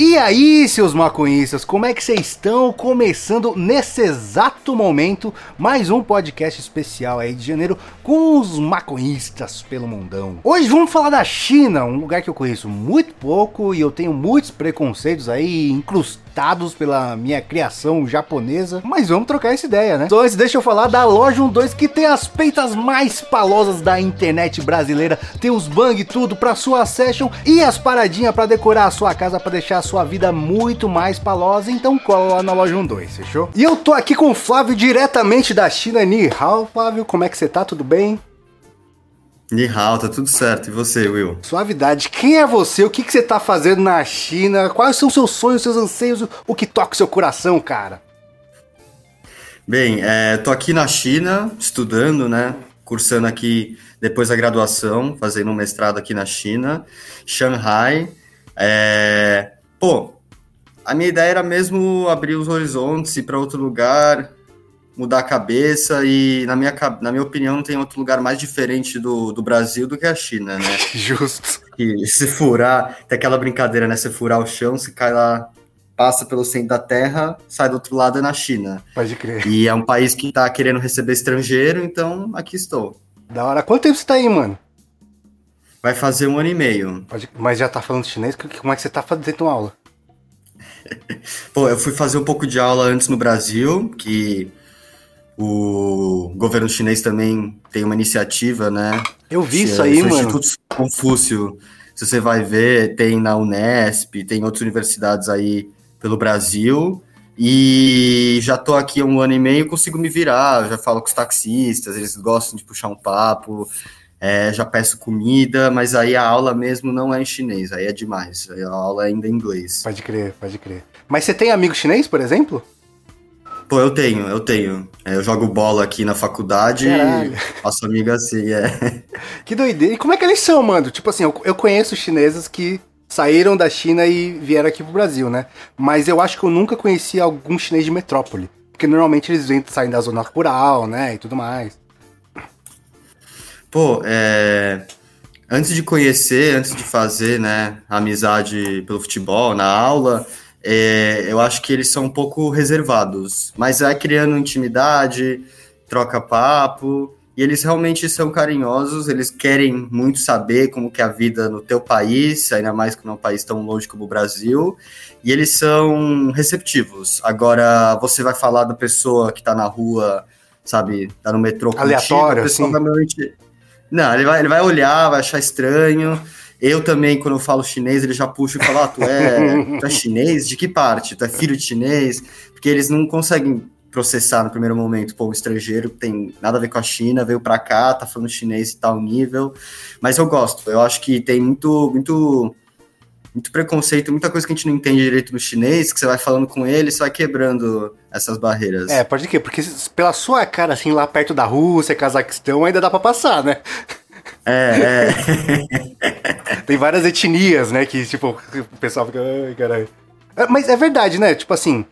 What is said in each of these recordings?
E. Aí, seus maconhistas, como é que vocês estão? Começando nesse exato momento mais um podcast especial aí de janeiro com os maconhistas pelo mundão. Hoje vamos falar da China, um lugar que eu conheço muito pouco e eu tenho muitos preconceitos aí incrustados pela minha criação japonesa, mas vamos trocar essa ideia, né? Então antes deixa eu falar da loja 12 que tem as peitas mais palosas da internet brasileira, tem os bang tudo pra sua session e as paradinhas pra decorar a sua casa pra deixar a sua vida muito mais palosa, então cola lá na loja 12, fechou? E eu tô aqui com o Flávio diretamente da China, Ni Hao, Flávio, como é que você tá? Tudo bem? Ni hao, tá tudo certo. E você, Will? Suavidade. Quem é você? O que, que você tá fazendo na China? Quais são os seus sonhos, seus anseios? O que toca o seu coração, cara? Bem, é, tô aqui na China, estudando, né? Cursando aqui depois da graduação, fazendo um mestrado aqui na China, Shanghai. É, pô, a minha ideia era mesmo abrir os horizontes, ir para outro lugar, mudar a cabeça e, na minha, na minha opinião, não tem outro lugar mais diferente do, do Brasil do que a China, né? Justo. E se furar, tem aquela brincadeira, né? Se furar o chão, se cai lá, passa pelo centro da terra, sai do outro lado é na China. Pode crer. E é um país que tá querendo receber estrangeiro, então aqui estou. Da hora. Quanto tempo você tá aí, mano? Vai fazer um ano e meio. Mas já tá falando chinês? Como é que você tá fazendo aula? Pô, eu fui fazer um pouco de aula antes no Brasil, que o governo chinês também tem uma iniciativa, né? Eu vi isso aí, mano. Instituto Confúcio, se você vai ver, tem na Unesp, tem outras universidades aí pelo Brasil. E já tô aqui há um ano e meio, consigo me virar, já falo com os taxistas, eles gostam de puxar um papo, é, já peço comida, mas aí a aula mesmo não é em chinês, aí é demais, a aula é ainda em inglês. Pode crer, pode crer. Mas você tem amigo chinês, por exemplo? Pô, eu tenho, eu tenho. É, eu jogo bola aqui na faculdade Caralho. e faço amiga assim, é. Que doideira. E como é que eles são, mano? Tipo assim, eu, eu conheço chineses que saíram da China e vieram aqui pro Brasil, né? Mas eu acho que eu nunca conheci algum chinês de metrópole. Porque normalmente eles vêm saem da zona rural, né? E tudo mais. Pô, é. Antes de conhecer, antes de fazer, né, amizade pelo futebol, na aula, é, eu acho que eles são um pouco reservados, mas é criando intimidade, troca papo, e eles realmente são carinhosos, eles querem muito saber como que é a vida no teu país, ainda mais que não é um país tão longe como o Brasil, e eles são receptivos. Agora, você vai falar da pessoa que está na rua, sabe, tá no metrô Aleatório, contigo, assim? Não, ele vai, ele vai olhar, vai achar estranho, eu também, quando eu falo chinês, ele já puxa e fala: ah, tu, é, tu é chinês? De que parte? Tu é filho de chinês? Porque eles não conseguem processar no primeiro momento, pô, um estrangeiro tem nada a ver com a China, veio para cá, tá falando chinês e tal nível. Mas eu gosto, eu acho que tem muito, muito, muito preconceito, muita coisa que a gente não entende direito no chinês, que você vai falando com ele, você vai quebrando essas barreiras. É, pode que, porque pela sua cara, assim, lá perto da Rússia, Cazaquistão, ainda dá para passar, né? É, é. Tem várias etnias, né? Que, tipo, o pessoal fica. Ai, caralho. É, mas é verdade, né? Tipo assim,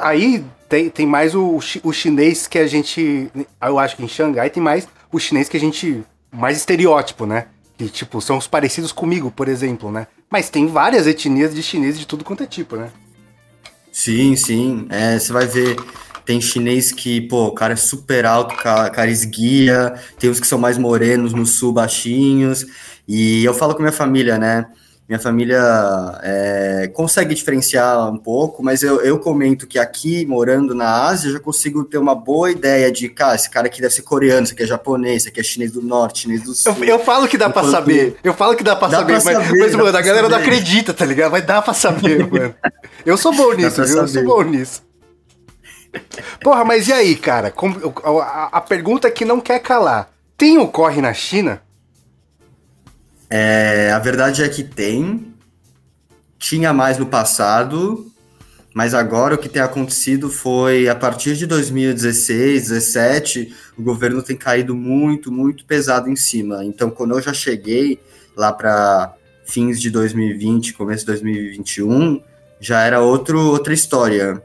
aí tem, tem mais o, o chinês que a gente. Eu acho que em Xangai tem mais o chinês que a gente. Mais estereótipo, né? Que, tipo, são os parecidos comigo, por exemplo, né? Mas tem várias etnias de chineses de tudo quanto é tipo, né? Sim, sim. É, você vai ver tem chinês que, pô, o cara é super alto, cara esguia. Tem uns que são mais morenos, no sul, baixinhos. E eu falo com minha família, né? Minha família é, consegue diferenciar um pouco, mas eu, eu comento que aqui, morando na Ásia, eu já consigo ter uma boa ideia de, cara, esse cara aqui deve ser coreano, esse aqui é japonês, esse aqui é chinês do norte, chinês do sul. Eu, eu falo que dá Enquanto... pra saber, eu falo que dá pra dá saber, pra mas, saber, mas mano, a galera saber. não acredita, tá ligado? Mas dá pra saber, mano. Eu sou bom nisso, viu? Eu sou bom nisso. Porra, mas e aí, cara? A, a pergunta que não quer calar. Tem o corre na China? É, a verdade é que tem. Tinha mais no passado, mas agora o que tem acontecido foi a partir de 2016, 2017, o governo tem caído muito, muito pesado em cima. Então, quando eu já cheguei lá para fins de 2020, começo de 2021, já era outro, outra história.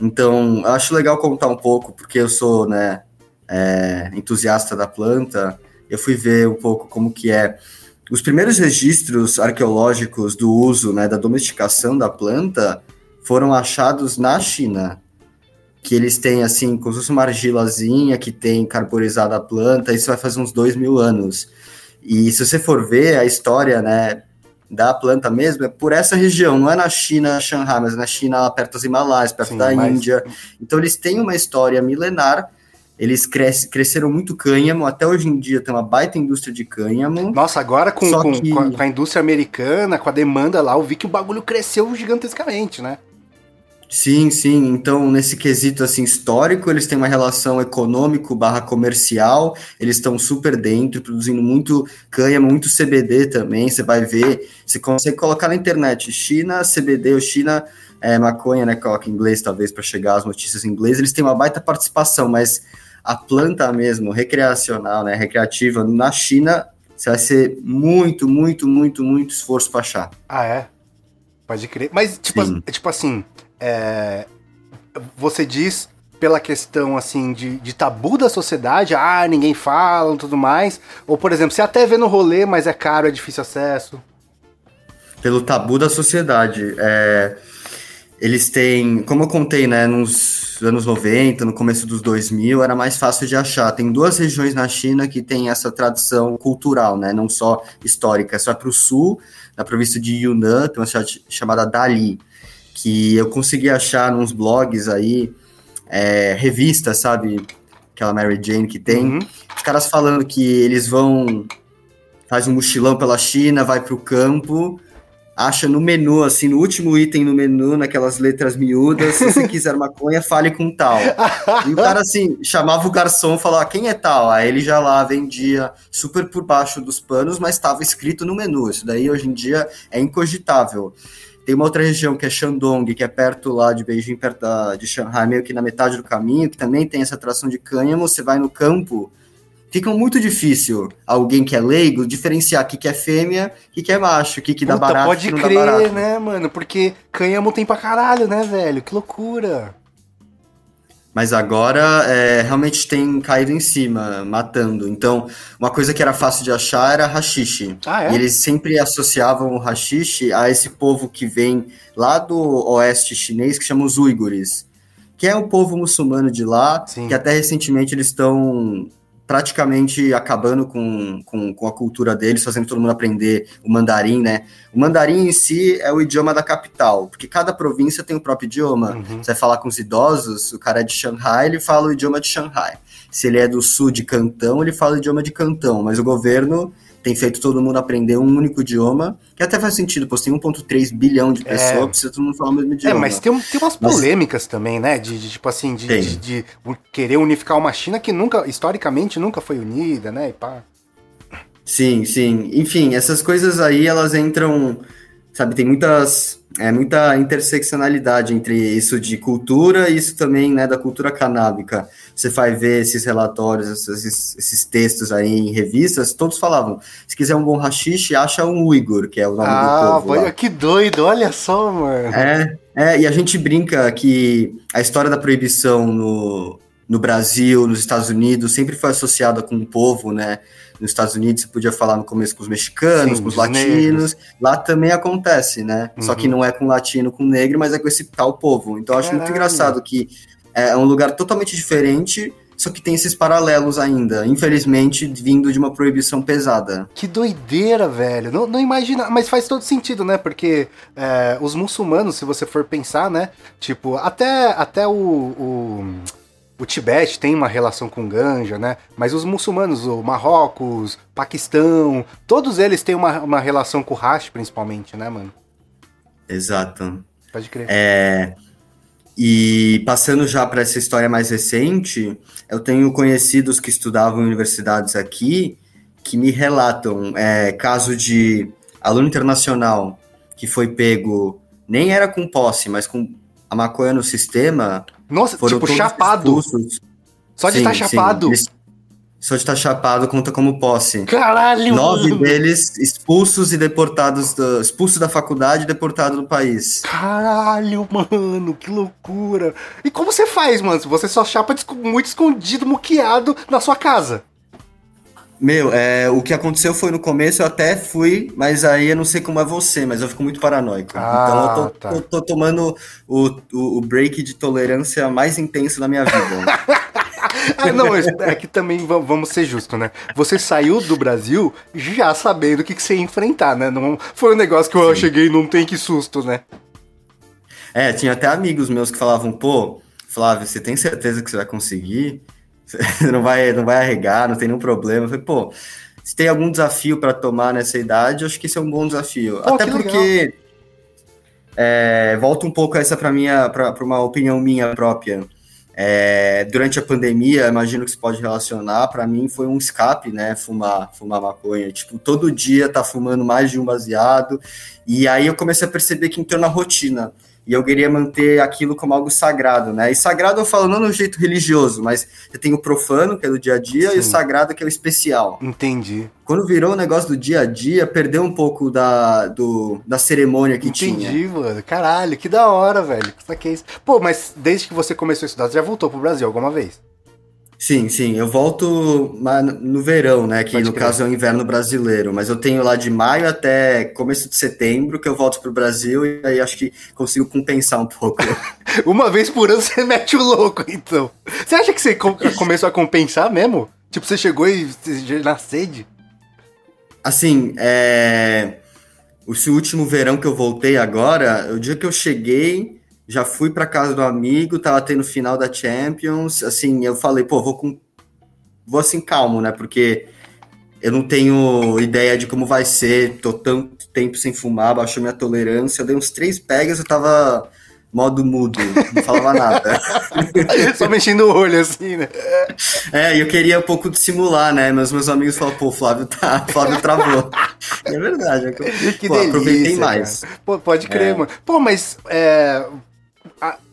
Então, acho legal contar um pouco, porque eu sou, né, é, entusiasta da planta, eu fui ver um pouco como que é os primeiros registros arqueológicos do uso, né, da domesticação da planta foram achados na China. Que eles têm, assim, como se fosse uma argilazinha que tem carborizada a planta, isso vai fazer uns dois mil anos. E se você for ver a história, né, da planta mesmo, é por essa região, não é na China, Shanghai, mas na China, perto dos Himalaias, perto Sim, da mas... Índia. Então eles têm uma história milenar eles cres cresceram muito cânhamo, até hoje em dia tem uma baita indústria de cânhamo. Nossa, agora com, com, que... com, a, com, a, indústria americana, com a demanda lá, eu vi que o bagulho cresceu gigantescamente, né? Sim, sim. Então, nesse quesito assim histórico, eles têm uma relação econômico barra comercial, eles estão super dentro, produzindo muito cânhamo, muito CBD também. Você vai ver, você consegue colocar na internet China, CBD ou China é, maconha, né? Coloca em inglês, talvez, para chegar às notícias em inglês, eles têm uma baita participação, mas a planta mesmo, recreacional, né, recreativa, na China, você vai ser muito, muito, muito, muito esforço para achar. Ah, é? Pode crer. Mas, tipo, tipo assim, é... você diz pela questão, assim, de, de tabu da sociedade, ah, ninguém fala e tudo mais, ou, por exemplo, você até vê no rolê, mas é caro, é difícil acesso? Pelo tabu da sociedade, é eles têm, como eu contei, né, nos anos 90, no começo dos 2000, era mais fácil de achar. Tem duas regiões na China que tem essa tradição cultural, né, não só histórica. Só para o sul, na província de Yunnan, tem uma cidade chamada Dali, que eu consegui achar nos blogs aí, é, revistas, sabe, aquela Mary Jane que tem, uhum. os caras falando que eles vão, faz um mochilão pela China, vai para o campo acha no menu, assim, no último item no menu, naquelas letras miúdas, se você quiser maconha, fale com tal. E o cara, assim, chamava o garçom e falava, quem é tal? Aí ele já lá vendia super por baixo dos panos, mas estava escrito no menu. Isso daí, hoje em dia, é incogitável. Tem uma outra região que é Shandong, que é perto lá de Beijing, perto da, de Shanghai, meio que na metade do caminho, que também tem essa atração de cânhamo. Você vai no campo, fica muito difícil alguém que é leigo diferenciar o que, que é fêmea, o que, que é macho, o que, que dá Puta, barato. Pode crer, né, mano? Porque cânhamo tem pra caralho, né, velho? Que loucura. Mas agora é, realmente tem caído em cima, matando. Então, uma coisa que era fácil de achar era hashish. Ah, é? E eles sempre associavam o hashish a esse povo que vem lá do oeste chinês, que chama os uigures. Que é um povo muçulmano de lá, Sim. que até recentemente eles estão praticamente acabando com, com, com, a cultura deles, fazendo todo mundo aprender o mandarim, né? O mandarim em si é o idioma da capital, porque cada província tem o próprio idioma. Uhum. Você vai falar com os idosos, o cara é de Shanghai, ele fala o idioma de Shanghai. Se ele é do sul de Cantão, ele fala o idioma de Cantão, mas o governo tem feito todo mundo aprender um único idioma, que até faz sentido, pô, tem 1,3 bilhão de é. pessoas, é. precisa todo mundo falar o mesmo idioma. É, mas tem, tem umas polêmicas mas... também, né? De, de, tipo assim, de, de, de, querer unificar uma China que nunca, historicamente, nunca foi unida, né? E pá. Sim, sim. Enfim, essas coisas aí, elas entram, sabe, tem muitas é muita interseccionalidade entre isso de cultura e isso também né, da cultura canábica. Você vai ver esses relatórios, esses, esses textos aí em revistas, todos falavam: se quiser um bom rachixe, acha um Uyghur, que é o nome ah, do povo. Ah, que doido, olha só, mano. É, é, e a gente brinca que a história da proibição no, no Brasil, nos Estados Unidos, sempre foi associada com o povo, né? Nos Estados Unidos você podia falar no começo com os mexicanos, Sim, com os latinos. Negros. Lá também acontece, né? Uhum. Só que não é com latino, com negro, mas é com esse tal povo. Então eu acho Caralho. muito engraçado que é um lugar totalmente diferente, só que tem esses paralelos ainda, infelizmente, vindo de uma proibição pesada. Que doideira, velho. Não, não imagina, mas faz todo sentido, né? Porque é, os muçulmanos, se você for pensar, né? Tipo, até, até o, o o Tibete tem uma relação com ganja, né? Mas os muçulmanos, o Marrocos, Paquistão, todos eles têm uma, uma relação com o hash, principalmente, né, mano? Exato. Pode crer. É, e passando já para essa história mais recente, eu tenho conhecidos que estudavam em universidades aqui que me relatam é, caso de aluno internacional que foi pego, nem era com posse, mas com a maconha no sistema, nossa, tipo, chapado. Expulsos. Só de estar tá chapado. Sim, só de estar tá chapado conta como posse. Caralho! Nove deles expulsos e deportados, do, expulsos da faculdade e deportados do país. Caralho, mano, que loucura. E como você faz, mano? Você só chapa muito escondido, muqueado na sua casa. Meu, é, o que aconteceu foi no começo, eu até fui, mas aí eu não sei como é você, mas eu fico muito paranoico. Ah, então eu tô, tá. tô, tô tomando o, o, o, break de tolerância mais intenso da minha vida. ah, não, é que também vamos ser justos, né? Você saiu do Brasil já sabendo o que, que você ia enfrentar, né? Não foi um negócio que eu Sim. cheguei e não tem que susto, né? É, tinha até amigos meus que falavam, pô, Flávio, você tem certeza que você vai conseguir? Você não vai, não vai arregar, não tem nenhum problema. Eu falei, pô, se tem algum desafio para tomar nessa idade, eu acho que esse é um bom desafio. Pô, Até porque é, volta um pouco essa para minha, para uma opinião minha própria. É, durante a pandemia, imagino que se pode relacionar, para mim foi um escape, né, fumar, fumar maconha. Tipo, todo dia tá fumando mais de um baseado, e aí eu comecei a perceber que entrou na rotina e eu queria manter aquilo como algo sagrado, né? E sagrado eu falo não no jeito religioso, mas você tem o profano, que é do dia a dia, Sim. e o sagrado, que é o especial. Entendi. Quando virou um negócio do dia a dia, perdeu um pouco da, do, da cerimônia que Entendi, tinha. Entendi, mano. Caralho, que da hora, velho. Que isso? Pô, mas desde que você começou a estudar, você já voltou pro Brasil alguma vez? Sim, sim, eu volto no verão, né? Que Pode no crer. caso é o inverno brasileiro, mas eu tenho lá de maio até começo de setembro que eu volto pro Brasil e aí acho que consigo compensar um pouco. Uma vez por ano você mete o louco, então. Você acha que você começou a compensar mesmo? Tipo, você chegou e na sede? Assim, é. Esse último verão que eu voltei agora, o dia que eu cheguei, já fui para casa do amigo, tava tendo final da Champions, assim, eu falei, pô, vou com vou assim calmo, né? Porque eu não tenho ideia de como vai ser, tô tanto tempo sem fumar, baixou minha tolerância, eu dei uns três pegas, eu tava modo mudo, não falava nada. Só mexendo o olho, assim, né? É, eu queria um pouco dissimular, né? Mas meus amigos falaram, pô, Flávio tá, Flávio travou. é verdade, é que, eu, que pô, delícia, aproveitei mais. Pô, pode crer, é. mano. Pô, mas é,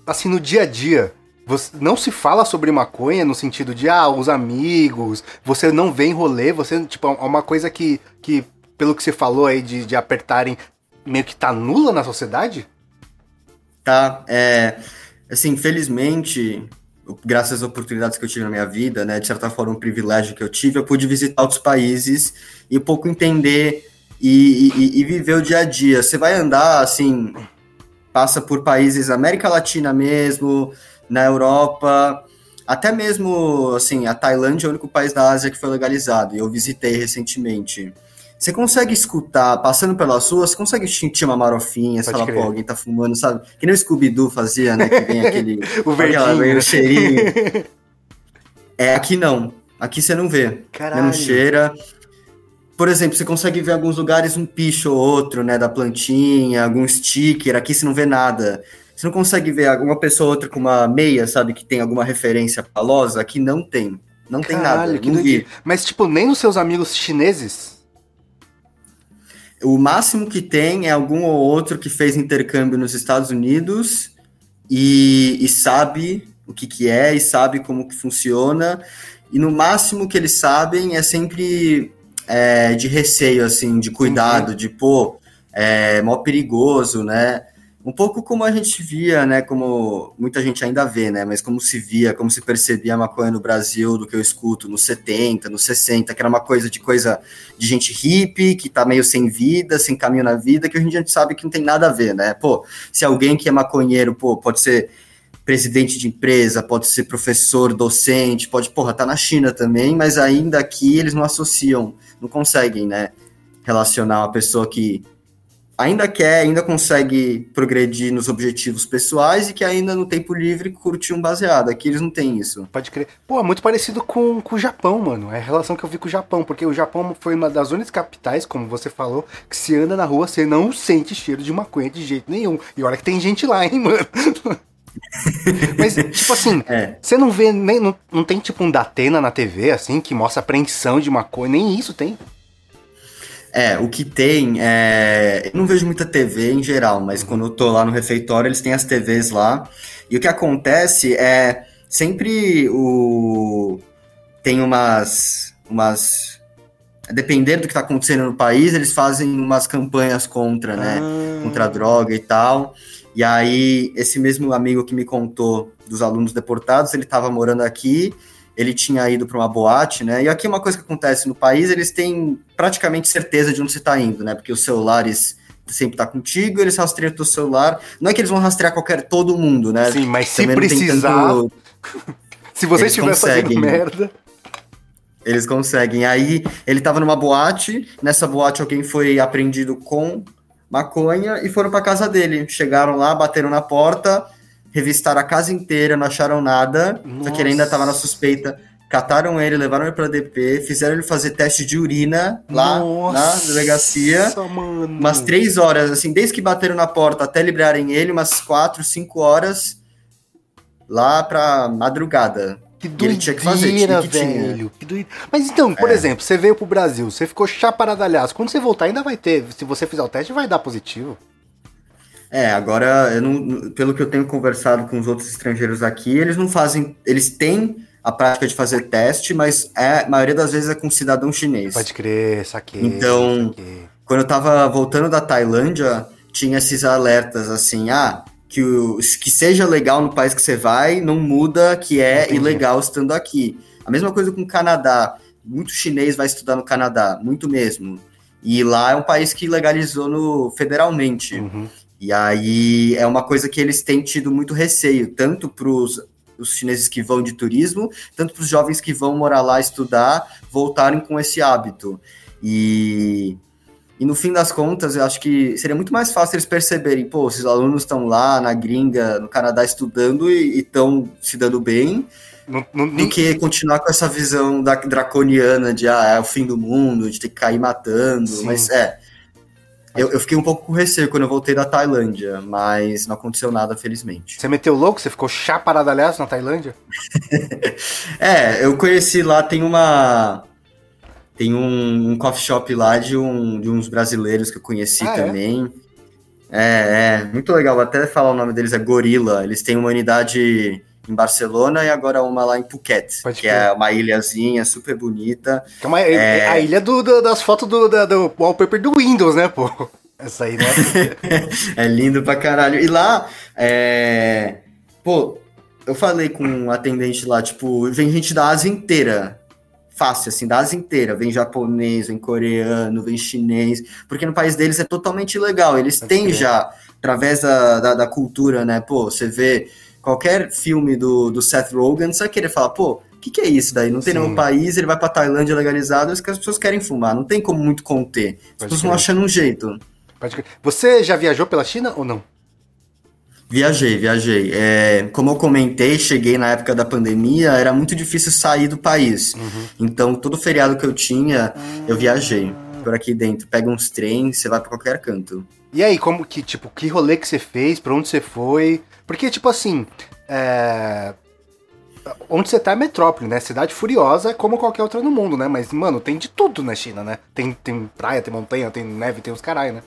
assim, no dia a dia, você não se fala sobre maconha no sentido de, ah, os amigos, você não vê em rolê, você, tipo, é uma coisa que, que pelo que você falou aí de, de apertarem, meio que tá nula na sociedade? Tá, é, assim, felizmente, graças às oportunidades que eu tive na minha vida, né, de certa forma um privilégio que eu tive, eu pude visitar outros países e um pouco entender e, e, e viver o dia a dia. Você vai andar, assim, passa por países América Latina mesmo, na Europa, até mesmo assim, a Tailândia é o único país da Ásia que foi legalizado, e eu visitei recentemente. Você consegue escutar, passando pelas ruas, você consegue sentir uma marofinha, você fala, pô, alguém tá fumando, sabe? Que nem o Scooby-Doo fazia, né? Que vem aquele... o verdinho. o cheirinho. é, aqui não. Aqui você não vê. Caralho. Não cheira por exemplo, você consegue ver em alguns lugares um picho ou outro, né, da plantinha, algum sticker, aqui você não vê nada. Você não consegue ver alguma pessoa ou outra com uma meia, sabe, que tem alguma referência palosa, aqui não tem. Não Caralho, tem nada, que não vi. Mas, tipo, nem os seus amigos chineses? O máximo que tem é algum ou outro que fez intercâmbio nos Estados Unidos e, e sabe o que, que é e sabe como que funciona. E no máximo que eles sabem é sempre é, de receio, assim, de cuidado, uhum. de, pô, é mó perigoso, né? Um pouco como a gente via, né? Como muita gente ainda vê, né? Mas como se via, como se percebia a maconha no Brasil, do que eu escuto nos 70, nos 60, que era uma coisa de coisa de gente hippie, que tá meio sem vida, sem caminho na vida, que hoje em dia a gente sabe que não tem nada a ver, né? Pô, se alguém que é maconheiro, pô, pode ser presidente de empresa, pode ser professor, docente, pode, porra, tá na China também, mas ainda aqui eles não associam, não conseguem, né, relacionar uma pessoa que ainda quer, ainda consegue progredir nos objetivos pessoais e que ainda no tempo livre curte um baseado. Aqui eles não têm isso. Pode crer. Pô, é muito parecido com, com o Japão, mano. É a relação que eu vi com o Japão, porque o Japão foi uma das únicas capitais, como você falou, que se anda na rua, você não sente cheiro de maconha de jeito nenhum. E olha que tem gente lá, hein, mano. Mas, tipo assim, é. você não vê nem. Não, não tem tipo um Datena na TV, assim, que mostra apreensão de uma coisa, nem isso tem. É, o que tem é. Eu não vejo muita TV em geral, mas quando eu tô lá no refeitório, eles têm as TVs lá. E o que acontece é. Sempre o. Tem umas. umas. Dependendo do que tá acontecendo no país, eles fazem umas campanhas contra, né? Ah. Contra a droga e tal. E aí, esse mesmo amigo que me contou dos alunos deportados, ele estava morando aqui ele tinha ido para uma boate, né? E aqui uma coisa que acontece no país, eles têm praticamente certeza de onde você está indo, né? Porque os celulares sempre tá contigo, eles rastreiam teu celular. Não é que eles vão rastrear qualquer todo mundo, né? Sim, mas se precisar, tanto... se você eles estiver conseguem. fazendo merda, eles conseguem. Aí ele tava numa boate, nessa boate alguém foi apreendido com maconha e foram para casa dele. Chegaram lá, bateram na porta, revistaram a casa inteira, não acharam nada, Nossa. só que ele ainda tava na suspeita. Cataram ele, levaram ele pra DP, fizeram ele fazer teste de urina lá Nossa, na delegacia. Mano. Umas três horas, assim, desde que bateram na porta até liberarem ele, umas quatro, cinco horas lá pra madrugada. Que doideira, ele tinha que fazer, tinha que velho. Que doideira. Mas então, por é. exemplo, você veio pro Brasil, você ficou chaparadalhaço. Quando você voltar, ainda vai ter. Se você fizer o teste, vai dar positivo. É, agora, não, pelo que eu tenho conversado com os outros estrangeiros aqui, eles não fazem. Eles têm a prática de fazer teste, mas é, a maioria das vezes é com cidadão chinês. Pode crer, saquei. Então, saquei. quando eu tava voltando da Tailândia, tinha esses alertas assim, ah, que, o, que seja legal no país que você vai, não muda que é Entendi. ilegal estando aqui. A mesma coisa com o Canadá. Muito chinês vai estudar no Canadá, muito mesmo. E lá é um país que legalizou no, federalmente. Uhum. E aí é uma coisa que eles têm tido muito receio, tanto para os chineses que vão de turismo, tanto para os jovens que vão morar lá estudar, voltarem com esse hábito. E e no fim das contas, eu acho que seria muito mais fácil eles perceberem, pô, esses alunos estão lá na gringa, no Canadá, estudando e estão se dando bem, não, não, do que continuar com essa visão da draconiana de, ah, é o fim do mundo, de ter que cair matando. Sim. Mas é. Eu, eu, fiquei um pouco com receio quando eu voltei da Tailândia, mas não aconteceu nada, felizmente. Você meteu louco? Você ficou chaparadalhaço na Tailândia? é, eu conheci lá, tem uma tem um, um, coffee shop lá de, um, de uns brasileiros que eu conheci ah, é? também. É? é? é, muito legal. Vou até falar o nome deles, é Gorila. Eles têm uma unidade em Barcelona e agora uma lá em Phuket, Pode que é ver. é uma ilhazinha super bonita. É, uma, é, é... a ilha do, do, das fotos do, do, do wallpaper do Windows, né, pô? Essa aí, né? é lindo pra caralho. E lá, é... pô, eu falei com um atendente lá, tipo, vem gente da Ásia inteira fácil, assim, da Ásia inteira. Vem japonês, vem coreano, vem chinês, porque no país deles é totalmente legal. Eles têm já, através da, da, da, cultura, né? Pô, você vê qualquer filme do, do Seth Rogen, você vai querer falar, pô, o que, que é isso daí? Não tem Sim. nenhum país, ele vai pra Tailândia legalizado, é que as pessoas querem fumar. Não tem como muito conter. As pessoas vão achando um jeito. Você já viajou pela China ou não? Viajei, viajei. É, como eu comentei, cheguei na época da pandemia, era muito difícil sair do país. Uhum. Então, todo feriado que eu tinha, eu viajei por aqui dentro. Pega uns trens, você vai para qualquer canto. E aí, como que, tipo, que rolê que você fez? Pra onde você foi? Porque, tipo assim, é... Onde você tá é metrópole, né? Cidade furiosa como qualquer outra no mundo, né? Mas, mano, tem de tudo na China, né? Tem, tem praia, tem montanha, tem neve, tem os caralho, né?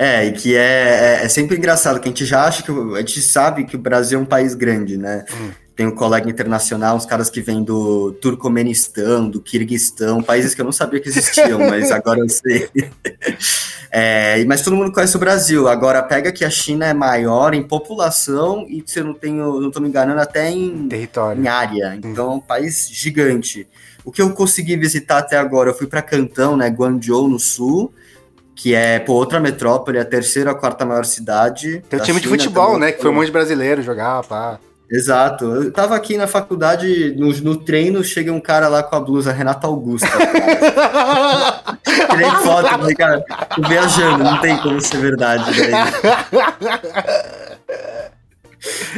É, e que é, é, é, sempre engraçado, que a gente já acha que. A gente sabe que o Brasil é um país grande, né? Hum. Tem um colega internacional, uns caras que vêm do Turcomenistão, do Kirguistão, países que eu não sabia que existiam, mas agora eu sei. É, mas todo mundo conhece o Brasil. Agora, pega que a China é maior em população e, se eu não tenho, não estou me enganando, até em, Território. em área. Então, é um país gigante. O que eu consegui visitar até agora, eu fui para Cantão, né, Guangzhou, no sul, que é pô, outra metrópole, a terceira ou a quarta maior cidade. Tem um time China, de futebol, né? Que foi um monte de brasileiro jogar, pá. Exato. Eu tava aqui na faculdade, no, no treino, chega um cara lá com a blusa Renata Augusta. Tirei foto, falei, cara, tô viajando, não tem como ser verdade.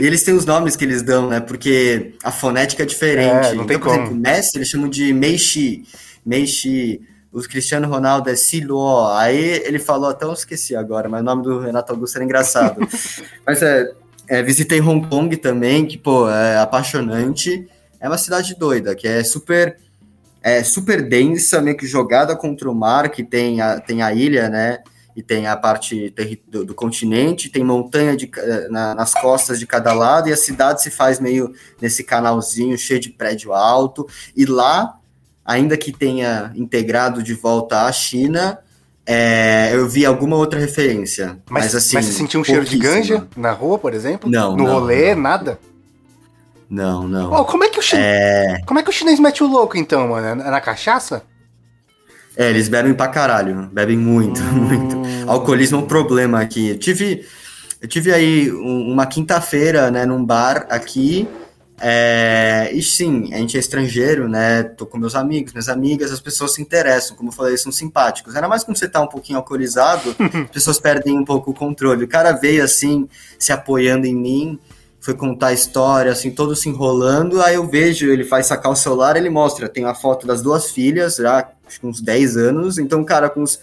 E eles têm os nomes que eles dão, né? Porque a fonética é diferente. É, não tem então, como. por exemplo, Messi, eles chamam de Meishi. Meishi o Cristiano Ronaldo é Silo. Aí ele falou, até eu esqueci agora, mas o nome do Renato Augusto era engraçado. mas é, é, visitei Hong Kong também, que, pô, é apaixonante. É uma cidade doida, que é super é super densa, meio que jogada contra o mar, que tem a, tem a ilha, né? E tem a parte do, do continente, tem montanha de, na, nas costas de cada lado, e a cidade se faz meio nesse canalzinho cheio de prédio alto. E lá ainda que tenha integrado de volta à China, é, eu vi alguma outra referência. Mas, mas assim. Mas você sentiu um cheiro de ganja na rua, por exemplo? Não. No não, rolê, não. nada? Não, não. Oh, como, é que o chin... é... como é que o chinês mete o louco, então, mano? É na cachaça? É, eles bebem pra caralho. Bebem muito, hum... muito. Alcoolismo é um problema aqui. Eu tive, eu tive aí uma quinta-feira, né, num bar aqui. É, e sim, a gente é estrangeiro, né? Tô com meus amigos, minhas amigas, as pessoas se interessam, como eu falei, são simpáticos. Era mais quando você tá um pouquinho alcoolizado, as pessoas perdem um pouco o controle. O cara veio assim, se apoiando em mim foi contar a história, assim, todo se enrolando. Aí eu vejo, ele faz sacar o celular, ele mostra, tem a foto das duas filhas, já acho que uns 10 anos. Então, cara, com uns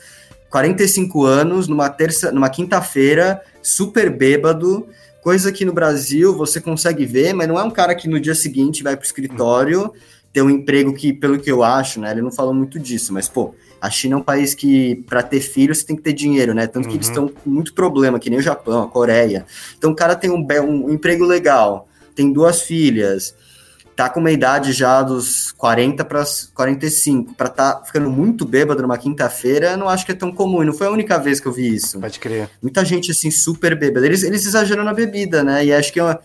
45 anos, numa terça, numa quinta-feira, super bêbado, coisa que no Brasil você consegue ver, mas não é um cara que no dia seguinte vai pro escritório ter um emprego que, pelo que eu acho, né, ele não falou muito disso, mas pô, a China é um país que, para ter filho, você tem que ter dinheiro, né? Tanto que eles uhum. estão com muito problema, que nem o Japão, a Coreia. Então o cara tem um, um emprego legal, tem duas filhas, tá com uma idade já dos 40 para 45, para tá ficando muito bêbado numa quinta-feira, não acho que é tão comum. E não foi a única vez que eu vi isso. Pode crer. Muita gente, assim, super bêbada. Eles, eles exageram na bebida, né? E acho que é uma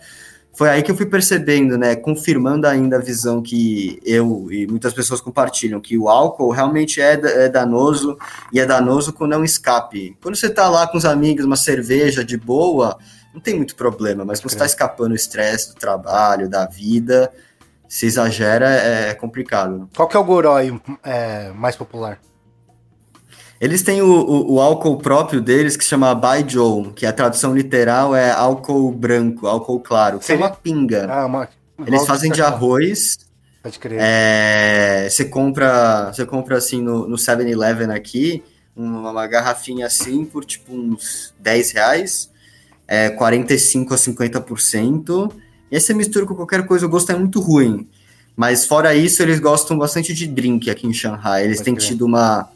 foi aí que eu fui percebendo, né, confirmando ainda a visão que eu e muitas pessoas compartilham, que o álcool realmente é, é danoso e é danoso quando é um escape. Quando você tá lá com os amigos, uma cerveja de boa, não tem muito problema, mas quando você tá escapando o estresse do trabalho, da vida, se exagera, é complicado. Qual que é o gorói é, mais popular? Eles têm o, o, o, álcool próprio deles que se chama Baijiu, que a tradução literal é álcool branco, álcool claro, que Seria? é uma pinga. Ah, uma... Eles fazem de arroz. Pode crer. É, você compra, você compra assim no, no 7-Eleven aqui, uma, uma, garrafinha assim por tipo uns 10 reais, é 45 a 50%. E aí você mistura com qualquer coisa, o gosto é muito ruim. Mas fora isso, eles gostam bastante de drink aqui em Shanghai. Eles Pode têm crer. tido uma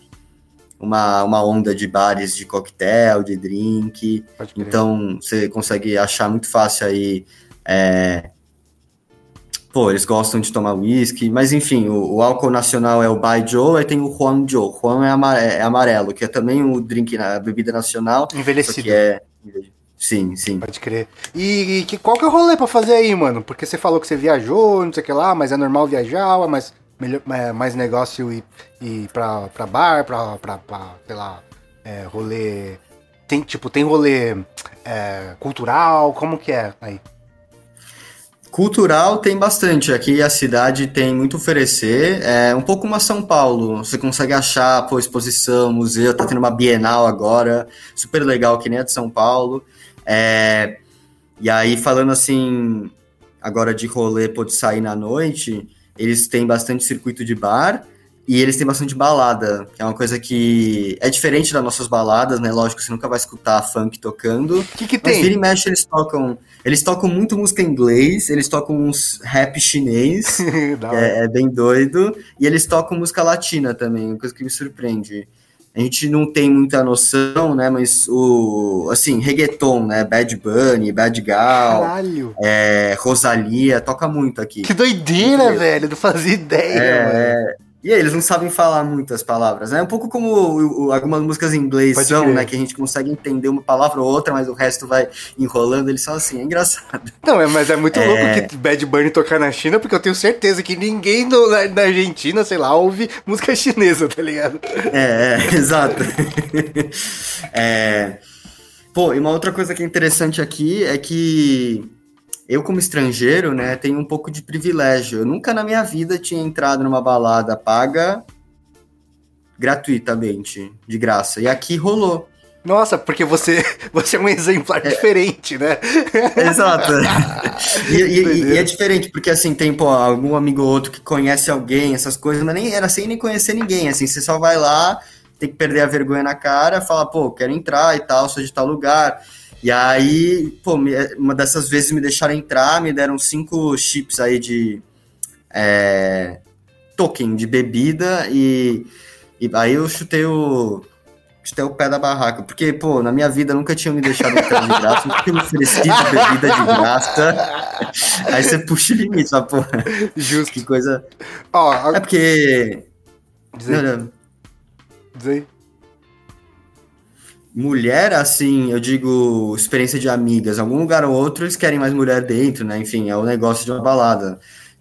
uma, uma onda de bares de coquetel, de drink. Então você consegue achar muito fácil aí. É... Pô, eles gostam de tomar whisky, mas enfim, o, o álcool nacional é o Baijiu, aí tem o Huangzhou. Huang é, amare é amarelo, que é também o drink, a bebida nacional. Envelhecido. Que é... Sim, sim. Pode crer. E, e que, qual que é o rolê pra fazer aí, mano? Porque você falou que você viajou, não sei o que lá, mas é normal viajar, mas melhor, é, mais negócio ir, ir pra, pra bar, pra, pra, pra sei lá, é, rolê. Tem, tipo, tem rolê é, cultural? Como que é aí? Cultural tem bastante. Aqui a cidade tem muito a oferecer. É um pouco uma São Paulo. Você consegue achar pô, exposição, museu. Tá tendo uma Bienal agora, super legal, que nem a de São Paulo. É, e aí, falando assim, agora de rolê, pode sair na noite eles têm bastante circuito de bar e eles têm bastante balada, que é uma coisa que é diferente das nossas baladas, né? Lógico, você nunca vai escutar funk tocando. O que, que tem? Mas vira e mexe, eles tocam. Eles tocam muito música em inglês, eles tocam uns rap chinês, é, é, bem doido, e eles tocam música latina também, uma coisa que me surpreende. A gente não tem muita noção, né? Mas o. Assim, reggaeton, né? Bad Bunny, Bad Gal. Caralho. É, Rosalia, toca muito aqui. Que doideira, velho. Não fazia ideia, é, mano. E aí, eles não sabem falar muitas palavras, né? Um pouco como o, o, algumas músicas em inglês Pode são, né? Que a gente consegue entender uma palavra ou outra, mas o resto vai enrolando, eles são assim, é engraçado. Não, é, mas é muito é... louco que Bad Bunny tocar na China, porque eu tenho certeza que ninguém no, na, na, Argentina, sei lá, ouve música chinesa, tá ligado? É, é exato. é... Pô, e uma outra coisa que é interessante aqui é que eu, como estrangeiro, né, tenho um pouco de privilégio. Eu nunca na minha vida tinha entrado numa balada paga gratuitamente, de graça. E aqui rolou. Nossa, porque você, você é um exemplar é, diferente, né? Exato. e, e, e, é diferente, porque assim, tem pô, algum amigo ou outro que conhece alguém, essas coisas, mas nem era sem nem conhecer ninguém. Assim, você só vai lá, tem que perder a vergonha na cara, fala, pô, quero entrar e tal, sou de tal lugar. E aí, pô, uma dessas vezes me deixaram entrar, me deram cinco chips aí de é, token de bebida e, e aí eu chutei o, chutei o pé da barraca. Porque, pô, na minha vida nunca tinha me deixado entrar de graça, nunca me oferecido bebida de graça. Aí você puxa o limite, só, pô. Justo. Que coisa. Ó, é porque. Diz aí. Diz aí. Mulher, assim, eu digo experiência de amigas, algum lugar ou outro eles querem mais mulher dentro, né? Enfim, é o negócio de uma balada.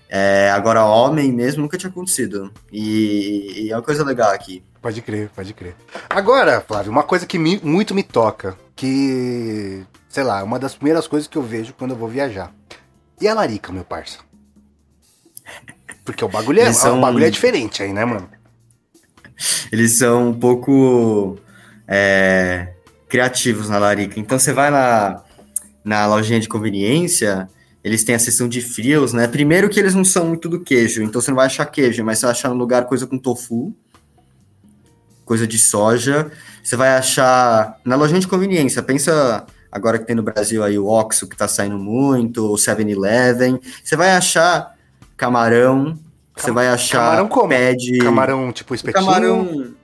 É, agora, homem mesmo nunca tinha acontecido. E, e, é uma coisa legal aqui. Pode crer, pode crer. Agora, Flávio, uma coisa que me, muito me toca, que, sei lá, uma das primeiras coisas que eu vejo quando eu vou viajar. E a larica, meu parça? Porque o bagulho é, são... o bagulho é diferente aí, né, mano? Eles são um pouco é, criativos na larica. Então você vai na, na lojinha de conveniência, eles têm a seção de frios, né? Primeiro que eles não são muito do queijo, então você não vai achar queijo, mas você vai achar no lugar coisa com tofu, coisa de soja. Você vai achar na lojinha de conveniência, pensa agora que tem no Brasil aí o Oxo que tá saindo muito, o 7-Eleven. Você vai achar camarão, você vai achar camarão como? camarão tipo espetinho. Camarão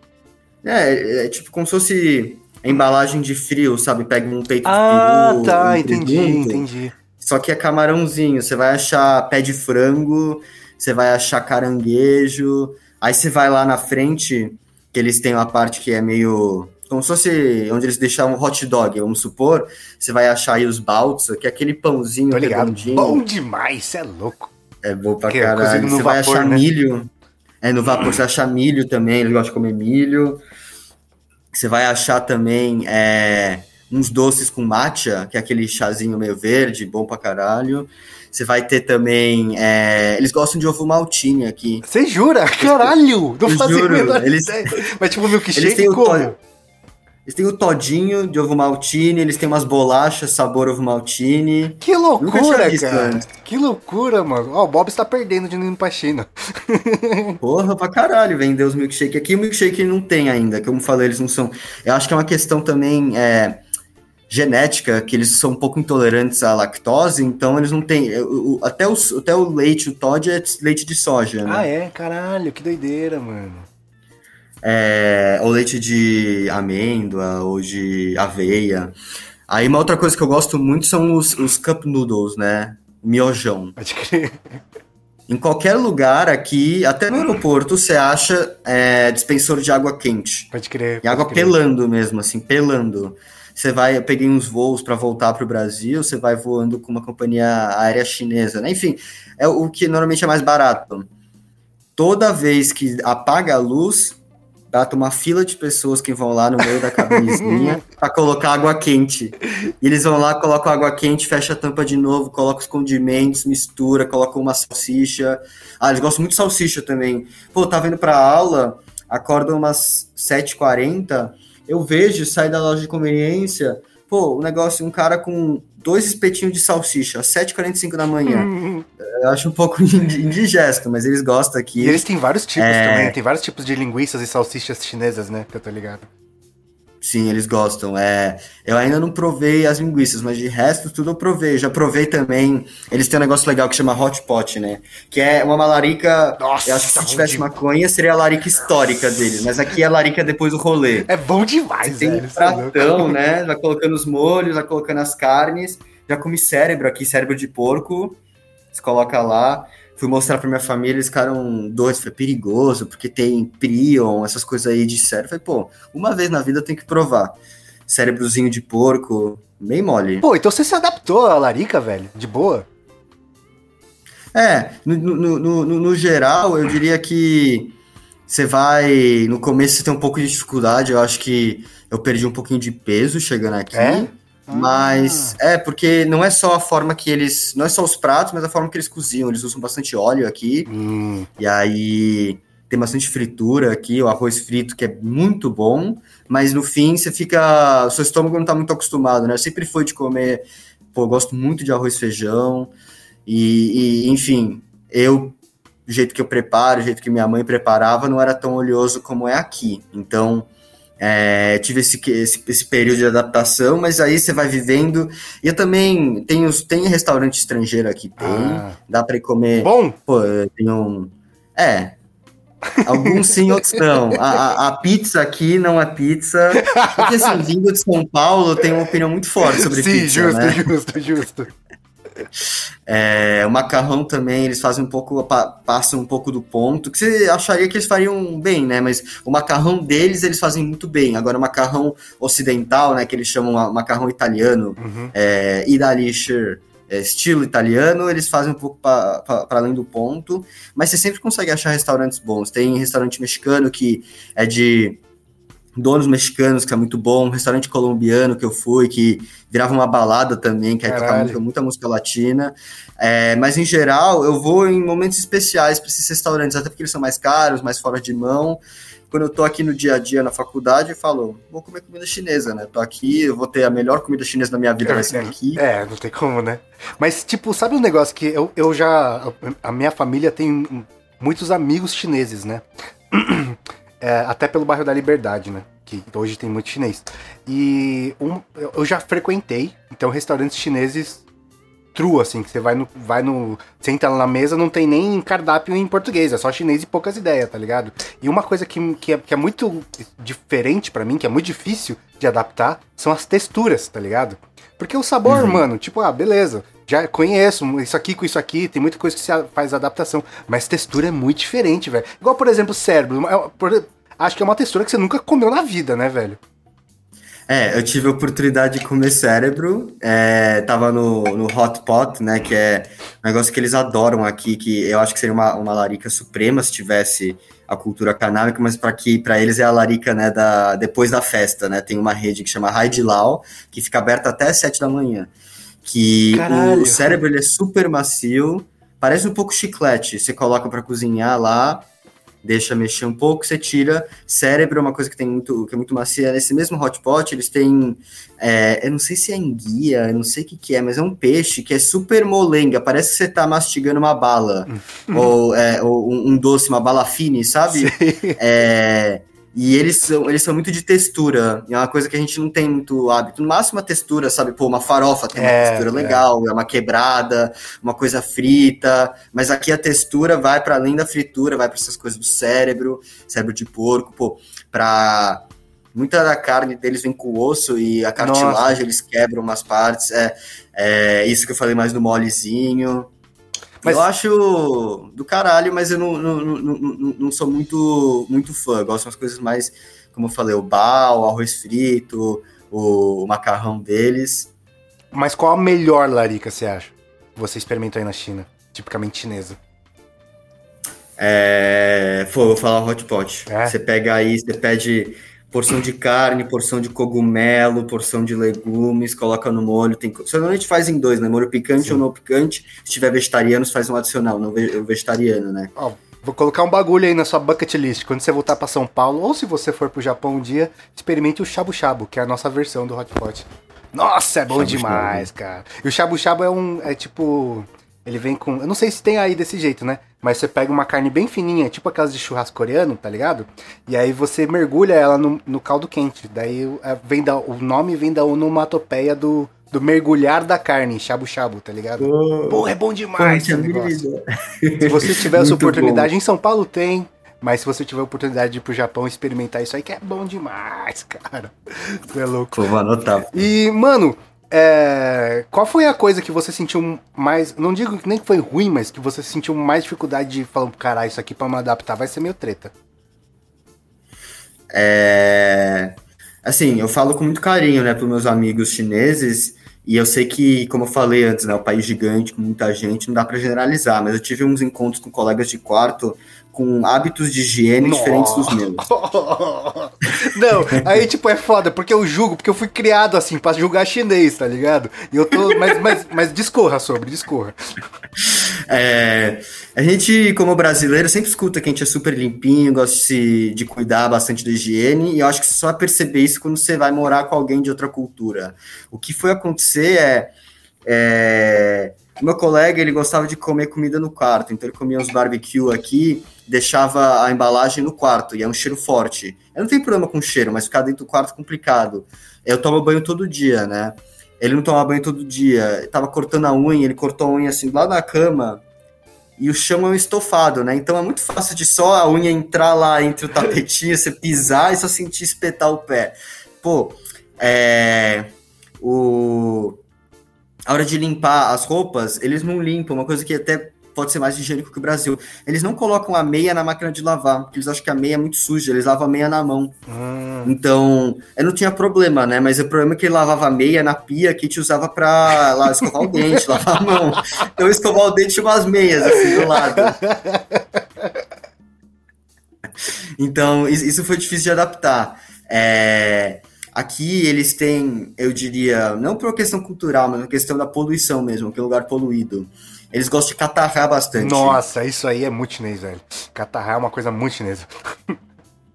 é, é, tipo como se fosse a embalagem de frio, sabe? Pega um peito ah, de peru, tá, um entendi, entendi. Só que é camarãozinho, você vai achar pé de frango, você vai achar caranguejo. Aí você vai lá na frente, que eles têm uma parte que é meio. Como se fosse onde eles deixavam hot dog, vamos supor. Você vai achar aí os balsa, que é aquele pãozinho Tô ligado. redondinho. Bom demais, você é louco. É bom pra que caralho. Você vai achar né? milho. É, no vapor você acha milho também, eles gostam de comer milho. Você vai achar também. É uns doces com matcha, que é aquele chazinho meio verde, bom pra caralho. Você vai ter também. É, eles gostam de ovo maltine aqui. Você jura? Caralho! Não fazia eles, Mas tipo, milkshake eles têm como? O eles têm o todinho de ovo maltine, eles têm umas bolachas sabor ovo maltine. Que loucura, cara! Antes. Que loucura, mano. Ó, oh, o Bob está perdendo de indo pra China. Porra, pra caralho, vender os milkshake. Aqui o milkshake não tem ainda, como falei, eles não são. Eu acho que é uma questão também. É, genética, que eles são um pouco intolerantes à lactose, então eles não têm. O, até, o, até o leite, o Todd é leite de soja, né? Ah, é? Caralho, que doideira, mano. É, ou leite de amêndoa, ou de aveia. Aí uma outra coisa que eu gosto muito são os, os cup noodles, né? Miojão. Pode crer. Em qualquer lugar aqui, até no aeroporto, você acha é, dispensor de água quente. Pode crer. E água crer. pelando mesmo, assim, pelando. Você vai, eu peguei uns voos para voltar para o Brasil, você vai voando com uma companhia aérea chinesa, né? Enfim, é o que normalmente é mais barato. Toda vez que apaga a luz, bate uma fila de pessoas que vão lá no meio da cabinezinha para colocar água quente. E eles vão lá, colocam água quente, fecha a tampa de novo, coloca os condimentos, mistura, coloca uma salsicha. Ah, eles gostam muito de salsicha também. Pô, tá vendo pra aula, acordam umas 7h40, eu vejo, sai da loja de conveniência, pô, o um negócio, um cara com dois espetinhos de salsicha, às 7h45 da manhã. Eu acho um pouco indigesto, mas eles gostam aqui. E eles têm vários tipos é... também, tem vários tipos de linguiças e salsichas chinesas, né, que eu tô ligado. Sim, eles gostam. É, eu ainda não provei as linguiças, mas de resto tudo eu provei. Já provei também. Eles têm um negócio legal que chama hot pot, né? Que é uma malarica. Nossa, eu acho que se tivesse de... maconha seria a larica histórica deles, mas aqui é a larica depois do rolê. É bom demais, Tem velho, um é pratão, né? Vai colocando os molhos, vai colocando as carnes. Já comi cérebro aqui, cérebro de porco. Você coloca lá. Fui mostrar pra minha família, eles ficaram dois, foi perigoso, porque tem prion, essas coisas aí de cérebro. Falei, pô, uma vez na vida tem que provar. Cérebrozinho de porco, bem mole. Pô, então você se adaptou à larica, velho? De boa? É, no, no, no, no geral, eu diria que você vai. No começo você tem um pouco de dificuldade, eu acho que eu perdi um pouquinho de peso chegando aqui. É? Mas ah. é porque não é só a forma que eles. Não é só os pratos, mas a forma que eles cozinham. Eles usam bastante óleo aqui. Hum. E aí tem bastante fritura aqui, o arroz frito, que é muito bom. Mas no fim você fica. O seu estômago não tá muito acostumado, né? Eu sempre fui de comer. Pô, eu gosto muito de arroz feijão. E, e, enfim, eu. O jeito que eu preparo, o jeito que minha mãe preparava, não era tão oleoso como é aqui. Então, é, tive esse, esse, esse, período de adaptação, mas aí você vai vivendo. E eu também tenho, tem restaurante estrangeiro aqui, tem. Ah. Dá para comer. Bom! Pô, tem um. É. Alguns sim, outros não. A, a, a, pizza aqui não é pizza. Porque assim, vindo de São Paulo, eu tenho uma opinião muito forte sobre sim, pizza. Sim, justo, né? justo, justo. É, o macarrão também, eles fazem um pouco, passam um pouco do ponto, que você acharia que eles fariam bem, né? Mas o macarrão deles, eles fazem muito bem. Agora, o macarrão ocidental, né, que eles chamam macarrão italiano, uhum. é, Idalischer, é, estilo italiano, eles fazem um pouco para além do ponto, mas você sempre consegue achar restaurantes bons. Tem restaurante mexicano que é de donos mexicanos, que é muito bom, um restaurante colombiano que eu fui, que virava uma balada também, que aí tocava muita, muita, música latina. É, mas em geral, eu vou em momentos especiais para esses restaurantes, até porque eles são mais caros, mais fora de mão. Quando eu tô aqui no dia a dia na faculdade, eu falo, vou comer comida chinesa, né? Tô aqui, eu vou ter a melhor comida chinesa da minha vida, vai ser aqui. É, não tem como, né? Mas, tipo, sabe um negócio que eu, eu já. A minha família tem muitos amigos chineses, né? É, até pelo bairro da Liberdade, né? Que hoje tem muito chinês. E um, eu já frequentei, então, restaurantes chineses true, assim, que você vai no. Vai no. Senta lá na mesa, não tem nem cardápio em português, é só chinês e poucas ideias, tá ligado? E uma coisa que, que, é, que é muito diferente para mim, que é muito difícil de adaptar, são as texturas, tá ligado? Porque o sabor, uhum. mano, tipo, ah, beleza, já conheço isso aqui com isso aqui, tem muita coisa que se faz adaptação, mas textura é muito diferente, velho. Igual, por exemplo, cérebro. É, acho que é uma textura que você nunca comeu na vida, né, velho? É, eu tive a oportunidade de comer cérebro, é, tava no, no Hot Pot, né, que é um negócio que eles adoram aqui, que eu acho que seria uma, uma larica suprema se tivesse a cultura canábica, mas para que para eles é a larica, né, da, depois da festa, né, tem uma rede que chama Lao, que fica aberta até 7 da manhã, que Caralho. o cérebro ele é super macio, parece um pouco chiclete, você coloca para cozinhar lá, deixa mexer um pouco, você tira. Cérebro é uma coisa que tem muito, que é muito macia. Nesse mesmo hotpot, eles têm. É, eu não sei se é enguia, eu não sei o que, que é, mas é um peixe que é super molenga. Parece que você tá mastigando uma bala. ou, é, ou um, um, doce, uma bala fine, sabe? É. E eles são, eles são muito de textura. é uma coisa que a gente não tem muito hábito. No máximo, uma textura, sabe? Pô, uma farofa tem uma é, textura é. legal, é. uma quebrada, uma coisa frita. Mas aqui a textura vai para além da fritura, vai para essas coisas do cérebro, cérebro de porco, pô, pra. Muita da carne deles vem com osso e a cartilagem Nossa. eles quebram umas partes. É, é isso que eu falei mais no molezinho. Mas... Eu acho do caralho, mas eu não, não, não, não, sou muito, muito fã. Eu gosto das coisas mais, como eu falei, o bal, o arroz frito, o, o macarrão deles. Mas qual a melhor larica você acha? Você experimentou aí na China, tipicamente chinesa. É. Pô, vou falar hot pot. É? Você pega aí, você pede porção de carne, porção de cogumelo, porção de legumes, coloca no molho. Tem, normalmente faz em dois, né? Molho picante Sim. ou não picante. Se tiver vegetariano, faz um adicional, não vegetariano, né? Ó, vou colocar um bagulho aí na sua bucket list. Quando você voltar para São Paulo, ou se você for pro Japão um dia, experimente o shabu shabu, que é a nossa versão do hot pot. Nossa, é bom shabu demais, shabu. cara. E o shabu shabu é um, é tipo, ele vem com, eu não sei se tem aí desse jeito, né? Mas você pega uma carne bem fininha, tipo aquelas de churrasco coreano, tá ligado? E aí você mergulha ela no, no caldo quente. Daí é, vem da, o nome vem da onomatopeia do, do mergulhar da carne, shabu-shabu, tá ligado? Oh, Porra, é bom demais esse negócio. Se você tiver essa oportunidade, bom. em São Paulo tem, mas se você tiver a oportunidade de ir pro Japão experimentar isso aí, que é bom demais, cara. Tu é louco. Vou anotar. E, mano, é, qual foi a coisa que você sentiu mais. Não digo nem que foi ruim, mas que você sentiu mais dificuldade de falar, caralho, isso aqui pra me adaptar vai ser meio treta? É. Assim, eu falo com muito carinho, né, pros meus amigos chineses. E eu sei que, como eu falei antes, né, o país gigante, com muita gente, não dá para generalizar, mas eu tive uns encontros com colegas de quarto com hábitos de higiene Nossa. diferentes dos meus. Não, aí tipo é foda, porque eu julgo, porque eu fui criado assim para julgar chinês, tá ligado? E eu tô, mas, mas, mas discorra sobre, discorra. É, a gente, como brasileiro, sempre escuta que a gente é super limpinho, gosta de, de cuidar bastante da higiene, e eu acho que você só vai perceber isso quando você vai morar com alguém de outra cultura. O que foi acontecer é, é meu colega, ele gostava de comer comida no quarto, então ele comia uns barbecue aqui, deixava a embalagem no quarto, e é um cheiro forte. Eu não tenho problema com cheiro, mas ficar dentro do quarto é complicado. Eu tomo banho todo dia, né? Ele não toma banho todo dia, tava cortando a unha, ele cortou a unha assim lá na cama, e o chão é um estofado, né? Então é muito fácil de só a unha entrar lá entre o tapetinho, você pisar e só sentir espetar o pé. Pô, é. O a hora de limpar as roupas, eles não limpam, uma coisa que até pode ser mais higiênico que o Brasil. Eles não colocam a meia na máquina de lavar, porque eles acham que a meia é muito suja, eles lavam a meia na mão. Hum. Então, eu não tinha problema, né? Mas o problema é que ele lavava a meia na pia que te usava pra lá, escovar o dente, lavar a mão. Então, escovar o dente tinha umas meias assim do lado. Então, isso foi difícil de adaptar. É, Aqui eles têm, eu diria, não por uma questão cultural, mas uma questão da poluição mesmo, que é um lugar poluído. Eles gostam de catarrar bastante. Nossa, isso aí é muito chinês, velho. Catarrar é uma coisa muito chinesa.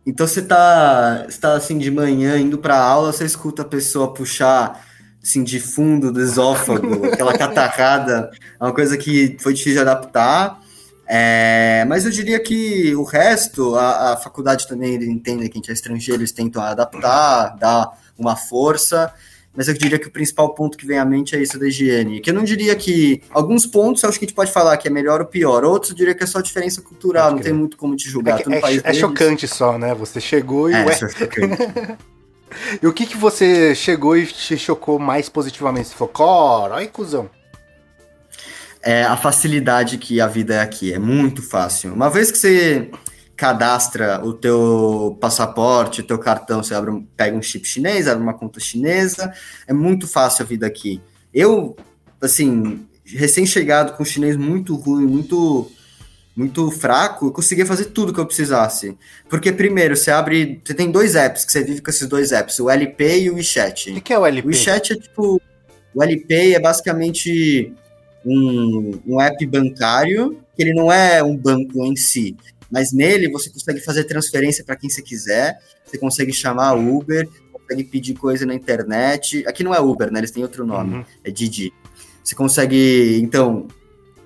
Então você tá, você tá assim de manhã indo pra aula, você escuta a pessoa puxar assim de fundo do esófago, aquela catarrada, é uma coisa que foi difícil de adaptar. É, mas eu diria que o resto, a, a faculdade também entende que a gente é estrangeiro, eles tentam adaptar, dar uma força. Mas eu diria que o principal ponto que vem à mente é isso da higiene. Que eu não diria que. Alguns pontos eu acho que a gente pode falar que é melhor ou pior. Outros eu diria que é só diferença cultural, não tem muito como te julgar. É, é, é chocante só, né? Você chegou e. É, ué... é e o que, que você chegou e te chocou mais positivamente? Você falou, cor, olha cuzão é a facilidade que a vida é aqui. É muito fácil. Uma vez que você cadastra o teu passaporte, o teu cartão, você abre, pega um chip chinês, abre uma conta chinesa, é muito fácil a vida aqui. Eu, assim, recém-chegado com chinês muito ruim, muito muito fraco, eu conseguia fazer tudo que eu precisasse. Porque primeiro, você abre, você tem dois apps que você vive com esses dois apps, o LP e o WeChat. O que é o LP? O WeChat é tipo, o LP é basicamente um, um app bancário, que ele não é um banco em si, mas nele você consegue fazer transferência para quem você quiser, você consegue chamar Uber, consegue pedir coisa na internet. Aqui não é Uber, né? Eles têm outro nome, uhum. é Didi. Você consegue, então,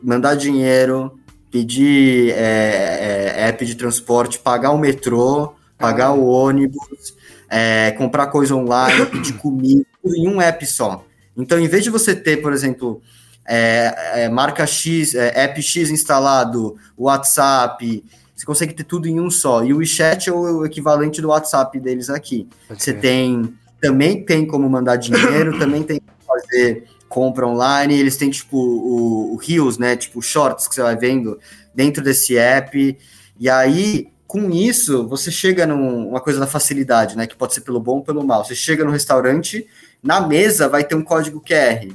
mandar dinheiro, pedir é, é, app de transporte, pagar o metrô, pagar ah. o ônibus, é, comprar coisa online, pedir comida, tudo em um app só. Então, em vez de você ter, por exemplo, é, é, marca X, é, app X instalado, WhatsApp, você consegue ter tudo em um só. E o WeChat é o equivalente do WhatsApp deles aqui. Você tem, também tem como mandar dinheiro, também tem como fazer compra online, eles têm tipo o, o Reels, né, tipo shorts que você vai vendo dentro desse app. E aí, com isso, você chega numa coisa da facilidade, né, que pode ser pelo bom ou pelo mal. Você chega no restaurante, na mesa vai ter um código QR.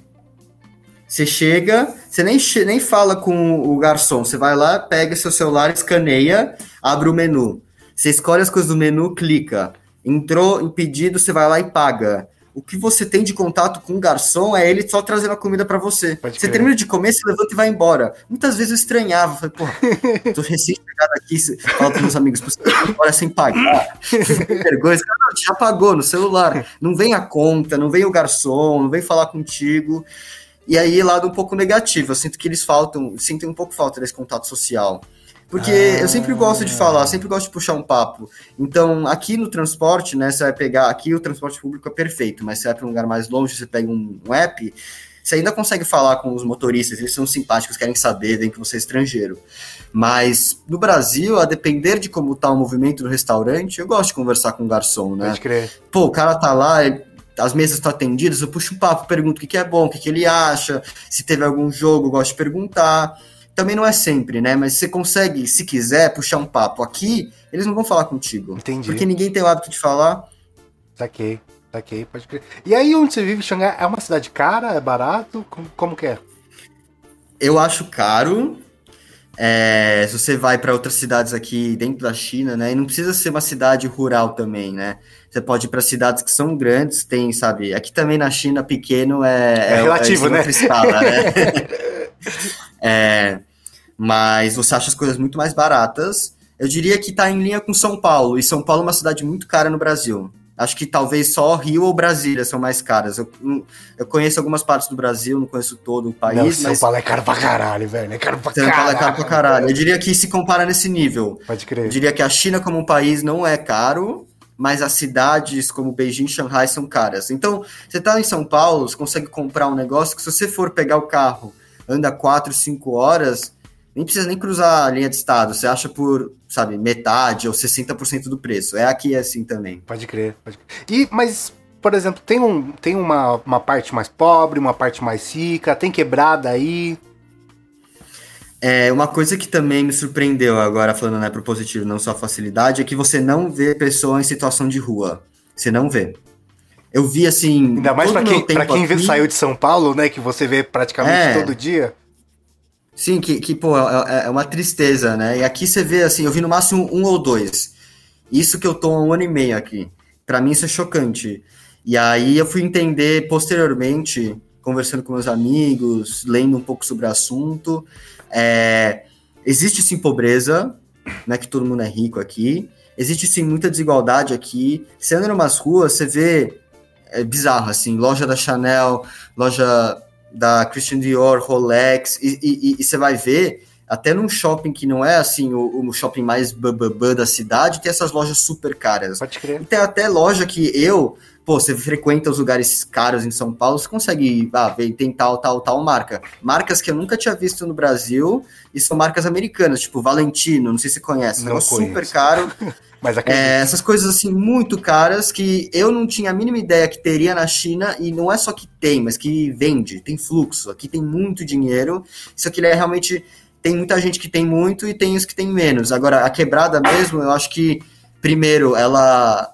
Você chega, você nem, nem fala com o garçom, você vai lá, pega seu celular, escaneia, abre o menu. Você escolhe as coisas do menu, clica. Entrou em pedido, você vai lá e paga. O que você tem de contato com o garçom é ele só trazendo a comida para você. Pode você crer. termina de comer, você levanta e vai embora. Muitas vezes eu estranhava, falei, pô, tô recém-chegado aqui, falo pros meus amigos, você vai embora sem pagar. vergonha, cara, já pagou no celular. Não vem a conta, não vem o garçom, não vem falar contigo. E aí, lado um pouco negativo, eu sinto que eles faltam, sentem um pouco falta desse contato social. Porque ah. eu sempre gosto de falar, sempre gosto de puxar um papo. Então, aqui no transporte, né, você vai pegar, aqui o transporte público é perfeito, mas você vai para um lugar mais longe, você pega um, um app, você ainda consegue falar com os motoristas, eles são simpáticos, querem saber, vem que você é estrangeiro. Mas no Brasil, a depender de como tá o movimento do restaurante, eu gosto de conversar com o garçom, né? Pode crer. Pô, o cara tá lá, as mesas estão atendidas, eu puxo um papo, pergunto o que, que é bom, o que, que ele acha, se teve algum jogo, eu gosto de perguntar. Também não é sempre, né? Mas você consegue, se quiser, puxar um papo. Aqui, eles não vão falar contigo. Entendi. Porque ninguém tem o hábito de falar. Saquei, saquei, pode crer. E aí, onde você vive, Xangai, é uma cidade cara? É barato? Como, como que é? Eu acho caro, é, se você vai para outras cidades aqui dentro da China, né? E não precisa ser uma cidade rural também, né? Você pode ir para cidades que são grandes, tem, sabe? Aqui também na China, pequeno é. É, é relativo, é, né? Escala, né? é, mas você acha as coisas muito mais baratas. Eu diria que está em linha com São Paulo, e São Paulo é uma cidade muito cara no Brasil. Acho que talvez só Rio ou Brasília são mais caras. Eu, eu conheço algumas partes do Brasil, não conheço todo o país. Não, São mas... Paulo é caro pra caralho, velho. É caro pra São caralho. Paulo é caro pra caralho. Eu diria que se compara nesse nível. Pode crer. Eu diria que a China como um país não é caro, mas as cidades como Beijing e Shanghai são caras. Então, você tá em São Paulo, você consegue comprar um negócio que se você for pegar o carro, anda 4, 5 horas, nem precisa nem cruzar a linha de estado, você acha por, sabe, metade ou 60% do preço. É aqui assim também. Pode crer, pode crer. E, mas por exemplo, tem, um, tem uma, uma parte mais pobre, uma parte mais rica, tem quebrada aí. É, uma coisa que também me surpreendeu agora, falando né, pro positivo, não só a facilidade, é que você não vê pessoa em situação de rua. Você não vê. Eu vi assim. Ainda mais pra quem, pra quem aqui... saiu de São Paulo, né? Que você vê praticamente é, todo dia. Sim, que, que pô, é, é uma tristeza, né? E aqui você vê assim, eu vi no máximo um ou dois. Isso que eu tô há um ano e meio aqui. Para mim isso é chocante. E aí eu fui entender posteriormente, conversando com meus amigos, lendo um pouco sobre o assunto. É, existe sim pobreza, não é que todo mundo é rico aqui. Existe sim muita desigualdade aqui. Você anda em umas ruas, você vê. É bizarro, assim, loja da Chanel, loja da Christian Dior, Rolex, e, e, e, você vai ver, até num shopping que não é assim o, o shopping mais bababã da cidade, tem essas lojas super caras. Pode crer. E tem até loja que eu pô, você frequenta os lugares caros em São Paulo, você consegue ah, ver, tem tal, tal, tal marca. Marcas que eu nunca tinha visto no Brasil e são marcas americanas, tipo Valentino, não sei se você conhece, não é super caro. Mas é, essas coisas assim muito caras que eu não tinha a mínima ideia que teria na China e não é só que tem, mas que vende, tem fluxo. Aqui tem muito dinheiro. Isso aqui é realmente tem muita gente que tem muito e tem os que tem menos. Agora a quebrada mesmo, eu acho que primeiro ela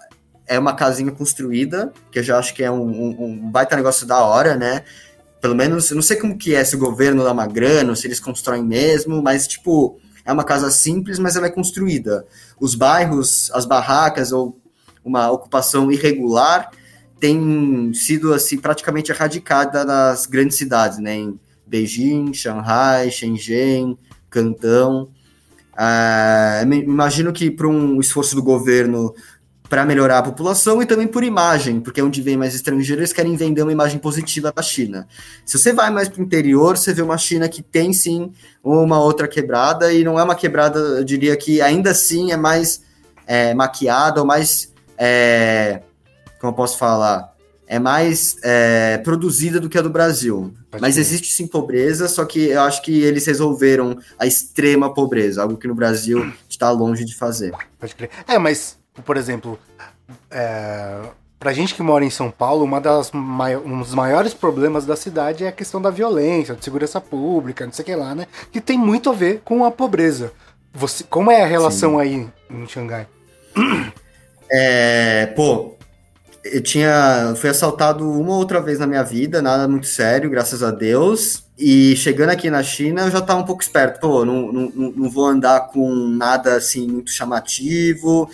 é uma casinha construída, que eu já acho que é um, um, um baita negócio da hora, né? Pelo menos, eu não sei como que é, se o governo dá uma grana, se eles constroem mesmo, mas, tipo, é uma casa simples, mas ela é construída. Os bairros, as barracas ou uma ocupação irregular tem sido, assim, praticamente erradicada nas grandes cidades, né? Em Beijing, Shanghai, Shenzhen, Cantão. Ah, imagino que para um esforço do governo para melhorar a população e também por imagem, porque onde vem mais estrangeiros eles querem vender uma imagem positiva da China. Se você vai mais para o interior, você vê uma China que tem sim uma outra quebrada e não é uma quebrada, eu diria que ainda assim é mais é, maquiada ou mais, é, como eu posso falar, é mais é, produzida do que a do Brasil. Pode mas existe sim pobreza, só que eu acho que eles resolveram a extrema pobreza, algo que no Brasil está longe de fazer. Pode crer. É, mas por exemplo, é, pra gente que mora em São Paulo, uma das um dos maiores problemas da cidade é a questão da violência, de segurança pública, não sei o que lá, né? Que tem muito a ver com a pobreza. Você, como é a relação Sim. aí em Xangai? É, pô, eu tinha. Fui assaltado uma outra vez na minha vida, nada muito sério, graças a Deus. E chegando aqui na China, eu já estava um pouco esperto. Pô, não, não, não vou andar com nada assim muito chamativo.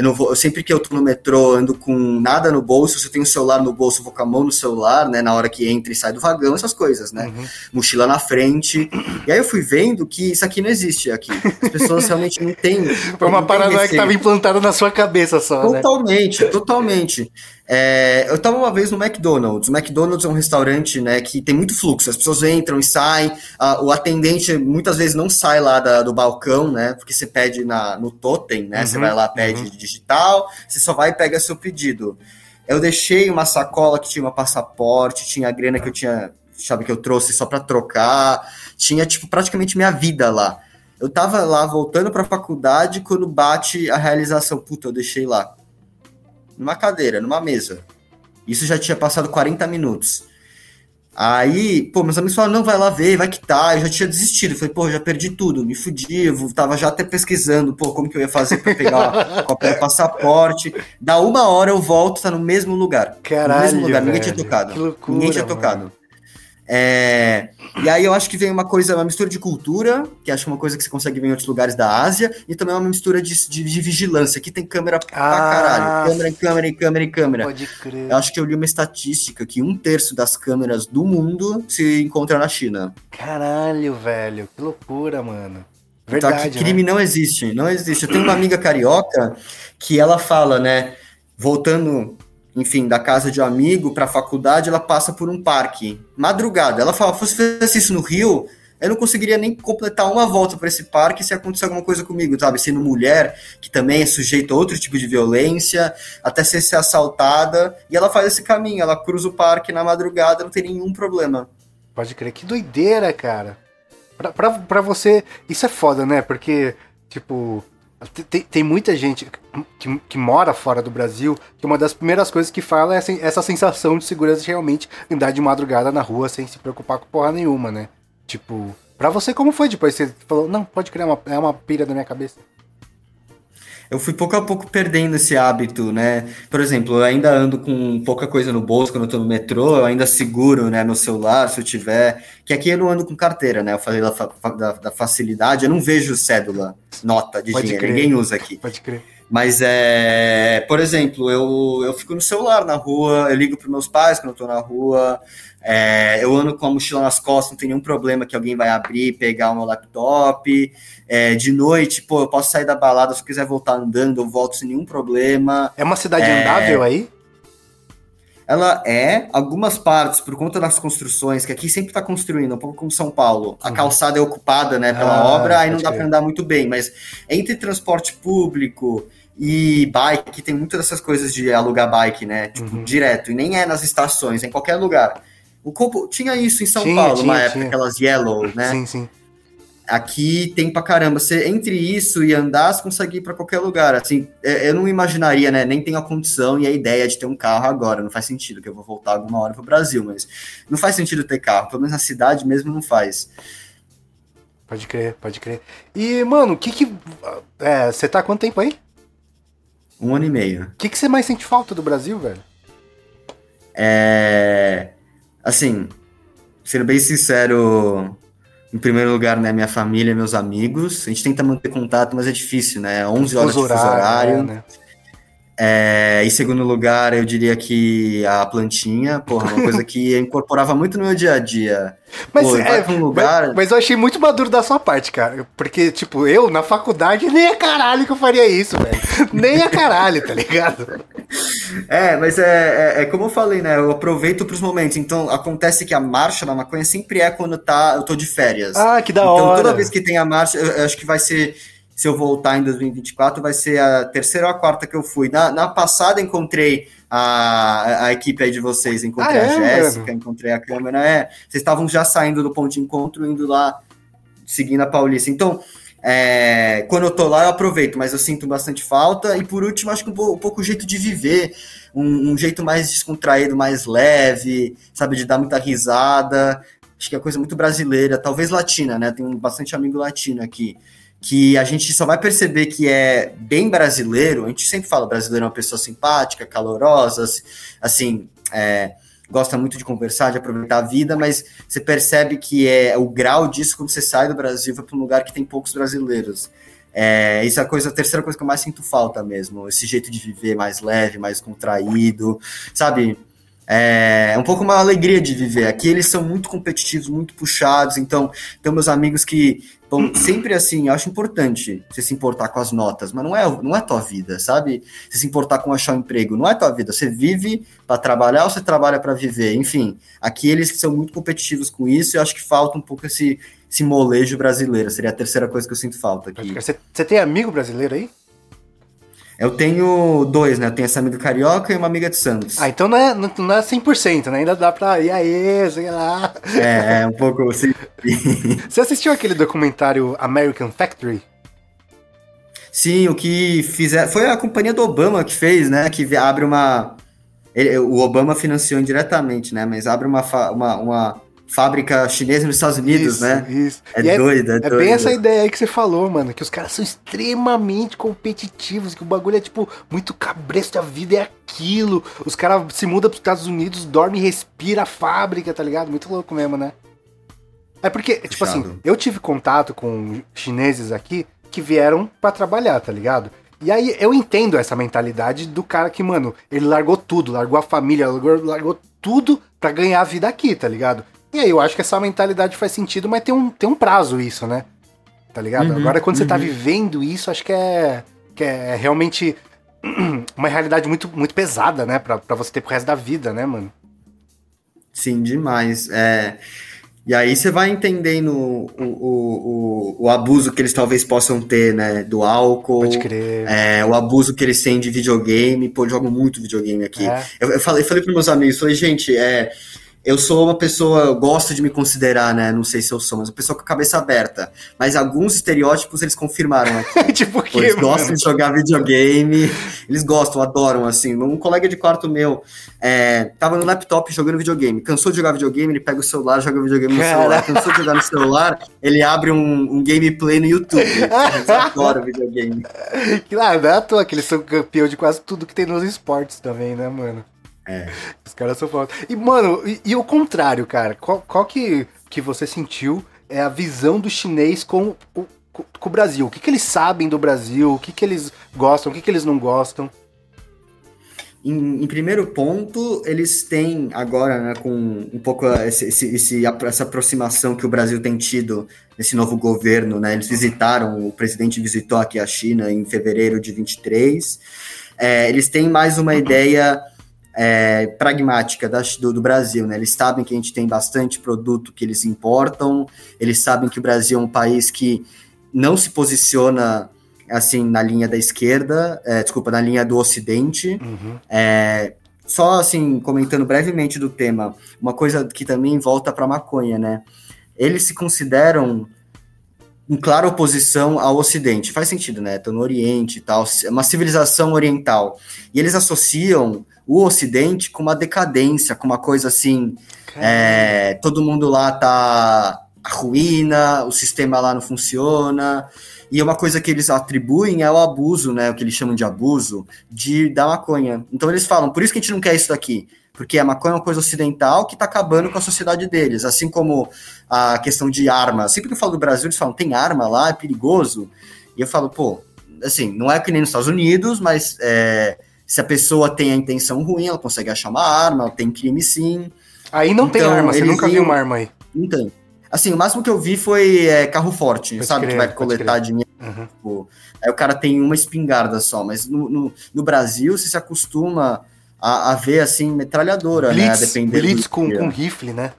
Eu não vou, eu sempre que eu tô no metrô, ando com nada no bolso, se eu tenho o celular no bolso, vou com a mão no celular, né, na hora que entra e sai do vagão, essas coisas, né? Uhum. Mochila na frente. E aí eu fui vendo que isso aqui não existe aqui. As pessoas realmente não têm. Foi uma paranoia que estava implantada na sua cabeça só? Totalmente, né? totalmente. É, eu estava uma vez no McDonald's. O McDonald's é um restaurante né, que tem muito fluxo. As pessoas entram e saem. A, o atendente muitas vezes não sai lá da, do balcão, né? Porque você pede na, no totem, né? Uhum, você vai lá, pede uhum. digital, você só vai e pega seu pedido. Eu deixei uma sacola que tinha um passaporte, tinha a grana que eu tinha, sabe, que eu trouxe só para trocar. Tinha, tipo, praticamente minha vida lá. Eu tava lá voltando para a faculdade quando bate a realização. Puta, eu deixei lá numa cadeira, numa mesa. Isso já tinha passado 40 minutos. Aí, pô, meus amigos falaram, não, vai lá ver, vai que tá. Eu já tinha desistido. falei, pô, já perdi tudo, me fudi. Eu tava já até pesquisando, pô, como que eu ia fazer pra pegar o passaporte. Da uma hora eu volto, tá no mesmo lugar. Caralho, no mesmo lugar, velho. ninguém tinha tocado. Que loucura, ninguém tinha tocado. É, e aí eu acho que vem uma coisa, uma mistura de cultura, que acho é uma coisa que você consegue ver em outros lugares da Ásia, e também uma mistura de, de, de vigilância. Aqui tem câmera ah, pra caralho. Câmera em câmera em câmera em câmera. Pode crer. Eu acho que eu li uma estatística que um terço das câmeras do mundo se encontra na China. Caralho, velho. Que loucura, mano. Verdade, então crime né? não existe, não existe. Eu tenho uma amiga carioca que ela fala, né, voltando enfim, da casa de um amigo para a faculdade, ela passa por um parque. Madrugada. Ela fala: se fizesse isso no Rio, eu não conseguiria nem completar uma volta para esse parque se acontecer alguma coisa comigo, sabe? Sendo mulher, que também é sujeita a outro tipo de violência, até ser, ser assaltada. E ela faz esse caminho, ela cruza o parque na madrugada, não tem nenhum problema. Pode crer, que doideira, cara. Pra, pra, pra você, isso é foda, né? Porque, tipo, Tem, tem muita gente que, que, mora fora do Brasil que uma das primeiras coisas que fala é essa sensação de segurança de realmente andar de madrugada na rua sem se preocupar com porra nenhuma, né? Tipo, pra você como foi depois? Você falou, não, pode criar uma, é uma pilha da minha cabeça eu fui pouco a pouco perdendo esse hábito, né? Por exemplo, eu ainda ando com pouca coisa no bolso quando eu tô no metrô, eu ainda seguro, né, meu celular, se eu tiver. Que aqui eu não ando com carteira, né? Eu falei da, da, da facilidade, eu não vejo cédula, nota de Pode dinheiro, crer. ninguém usa aqui. Pode crer. Mas é, por exemplo, eu, eu fico no celular na rua, eu ligo para meus pais quando eu tô na rua, é, eu ando com a mochila nas costas, não tem nenhum problema que alguém vai abrir, pegar o meu laptop. É, de noite, pô, eu posso sair da balada, se eu quiser voltar andando, eu volto sem nenhum problema. É uma cidade é, andável aí? Ela é, algumas partes, por conta das construções, que aqui sempre está construindo, um pouco como São Paulo. A uhum. calçada é ocupada né, pela ah, obra, aí não dá para andar muito bem. Mas entre transporte público e bike, tem muitas dessas coisas de alugar bike, né? Tipo, uhum. direto. E nem é nas estações, é em qualquer lugar. O Copo tinha isso em São tinha, Paulo, tinha, uma época, tinha. aquelas yellow, né? Sim, sim. Aqui tem pra caramba. Você, entre isso e andar, você consegue ir pra qualquer lugar. Assim, é, eu não imaginaria, né? Nem tenho a condição e a ideia de ter um carro agora. Não faz sentido, que eu vou voltar alguma hora pro Brasil, mas não faz sentido ter carro. Pelo menos na cidade mesmo não faz. Pode crer, pode crer. E, mano, o que que. É, você tá há quanto tempo aí? Um ano e meio. O que, que você mais sente falta do Brasil, velho? É. Assim, sendo bem sincero, em primeiro lugar, né, minha família, meus amigos. A gente tenta manter contato, mas é difícil, né? 11 horas de fuso horário. É, né? É, em segundo lugar, eu diria que a plantinha, porra, uma coisa que incorporava muito no meu dia a dia. Mas, Pô, é, um lugar... Mas, mas, eu achei muito maduro da sua parte, cara. Porque, tipo, eu, na faculdade, nem a caralho que eu faria isso, velho. nem a caralho, tá ligado? É, mas é, é, é, como eu falei, né? Eu aproveito pros momentos. Então, acontece que a marcha da maconha sempre é quando tá, eu tô de férias. Ah, que da então, hora. Então, toda vez que tem a marcha, eu, eu acho que vai ser se eu voltar em 2024, vai ser a terceira ou a quarta que eu fui. Na, na passada encontrei a, a equipe aí de vocês, encontrei ah, é, a Jéssica, encontrei a câmera. É, vocês estavam já saindo do ponto de encontro, indo lá, seguindo a Paulista. Então, é, quando eu tô lá, eu aproveito, mas eu sinto bastante falta. E por último, acho que um, pouco, um pouco o jeito de viver, um, um, jeito mais descontraído, mais leve, sabe, de dar muita risada. Acho que é coisa muito brasileira, talvez latina, né? Tenho bastante amigo latino aqui que a gente só vai perceber que é bem brasileiro. A gente sempre fala brasileiro é uma pessoa simpática, calorosa, assim, é, gosta muito de conversar, de aproveitar a vida, mas você percebe que é o grau disso quando você sai do Brasil vai para um lugar que tem poucos brasileiros. É, isso é a coisa, a terceira coisa que eu mais sinto falta mesmo, esse jeito de viver mais leve, mais contraído, sabe? É, é um pouco uma alegria de viver. Aqui eles são muito competitivos, muito puxados, então tem meus amigos que Bom, sempre assim, eu acho importante você se importar com as notas, mas não é, não é tua vida, sabe? Você se importar com achar um emprego, não é tua vida. Você vive para trabalhar ou você trabalha para viver? Enfim, aqui eles são muito competitivos com isso e eu acho que falta um pouco esse, esse molejo brasileiro. Seria a terceira coisa que eu sinto falta aqui. Você, você tem amigo brasileiro aí? Eu tenho dois, né? Eu tenho essa amiga carioca e uma amiga de Santos. Ah, então não é, não, não é 100%, né? Ainda dá pra ir aí, sei lá. É, é um pouco assim. Você assistiu aquele documentário American Factory? Sim, o que fizer foi a companhia do Obama que fez, né? Que abre uma. Ele, o Obama financiou indiretamente, né? Mas abre uma, uma, uma fábrica chinesa nos Estados Unidos, isso, né? Isso. É e doido, é, é, é bem essa ideia aí que você falou, mano, que os caras são extremamente competitivos, que o bagulho é tipo muito cabresto, a vida é aquilo. Os caras se mudam pros Estados Unidos, dorme e respira a fábrica, tá ligado? Muito louco mesmo, né? É porque, Fechado. tipo assim, eu tive contato com chineses aqui que vieram para trabalhar, tá ligado? E aí eu entendo essa mentalidade do cara que, mano, ele largou tudo, largou a família, largou, largou tudo para ganhar a vida aqui, tá ligado? E aí eu acho que essa mentalidade faz sentido, mas tem um, tem um prazo isso, né? Tá ligado? Uhum, Agora, quando uhum. você tá uhum. vivendo isso, acho que é, que é realmente uma realidade muito, muito pesada, né? Pra, pra você ter pro resto da vida, né, mano? Sim, demais. É... E aí você vai entendendo o, o, o, o, abuso que eles talvez possam ter, né? Do álcool. Pode crer. É, o abuso que eles têm de videogame. Pô, eu jogo muito videogame aqui. É. Eu, eu, falei, falei pros meus amigos, falei, gente, é eu sou uma pessoa, eu gosto de me considerar, né? Não sei se eu sou, mas uma pessoa com a cabeça aberta. Mas alguns estereótipos eles confirmaram aqui. tipo que, Eles gostam de jogar videogame, eles gostam, adoram, assim. Um colega de quarto meu é, tava no laptop jogando videogame. Cansou de jogar videogame, ele pega o celular, joga videogame no celular. Cansou de jogar no celular, ele abre um, um gameplay no YouTube. Eles adoram videogame. Claro, não é à toa que eles são campeão de quase tudo que tem nos esportes também, né, mano? É. Os caras são foda. E, mano, e, e, o contrário, cara? Qual, qual que, que você sentiu é a visão do chinês com o, com, com o Brasil? O que, que eles sabem do Brasil? O que, que eles gostam? O que, que eles não gostam? Em, em, primeiro ponto, eles têm agora, né, com um pouco esse, esse, essa aproximação que o Brasil tem tido nesse novo governo, né, eles visitaram, o presidente visitou aqui a China em fevereiro de 23, é, eles têm mais uma ideia é, pragmática da, do, do, Brasil, né? Eles sabem que a gente tem bastante produto que eles importam, eles sabem que o Brasil é um país que não se posiciona assim na linha da esquerda, é, desculpa, na linha do Ocidente. Uhum. É, só assim comentando brevemente do tema, uma coisa que também volta para maconha, né? Eles se consideram em clara oposição ao Ocidente. Faz sentido, né? Estão no Oriente e tal, é uma civilização oriental. E eles associam o Ocidente com uma decadência, com uma coisa assim. É, todo mundo lá tá a ruína, o sistema lá não funciona. E uma coisa que eles atribuem é o abuso, né? O que eles chamam de abuso de, da maconha. Então eles falam, por isso que a gente não quer isso daqui. Porque a maconha é uma coisa ocidental que está acabando com a sociedade deles. Assim como a questão de arma. Sempre que eu falo do Brasil, eles falam, tem arma lá, é perigoso. E eu falo, pô, assim, não é que nem nos Estados Unidos, mas é, se a pessoa tem a intenção ruim, ela consegue achar uma arma, ela tem crime sim. Aí não então, tem arma, você nunca viu uma arma aí. Não tem. Assim, o máximo que eu vi foi é, carro forte, pode sabe? Crer, que vai coletar dinheiro. Uhum. Tipo, aí o cara tem uma espingarda só, mas no, no, no Brasil você se acostuma a, a, ver assim, metralhadora, blitz, né? Dependendo blitz com, com rifle, né?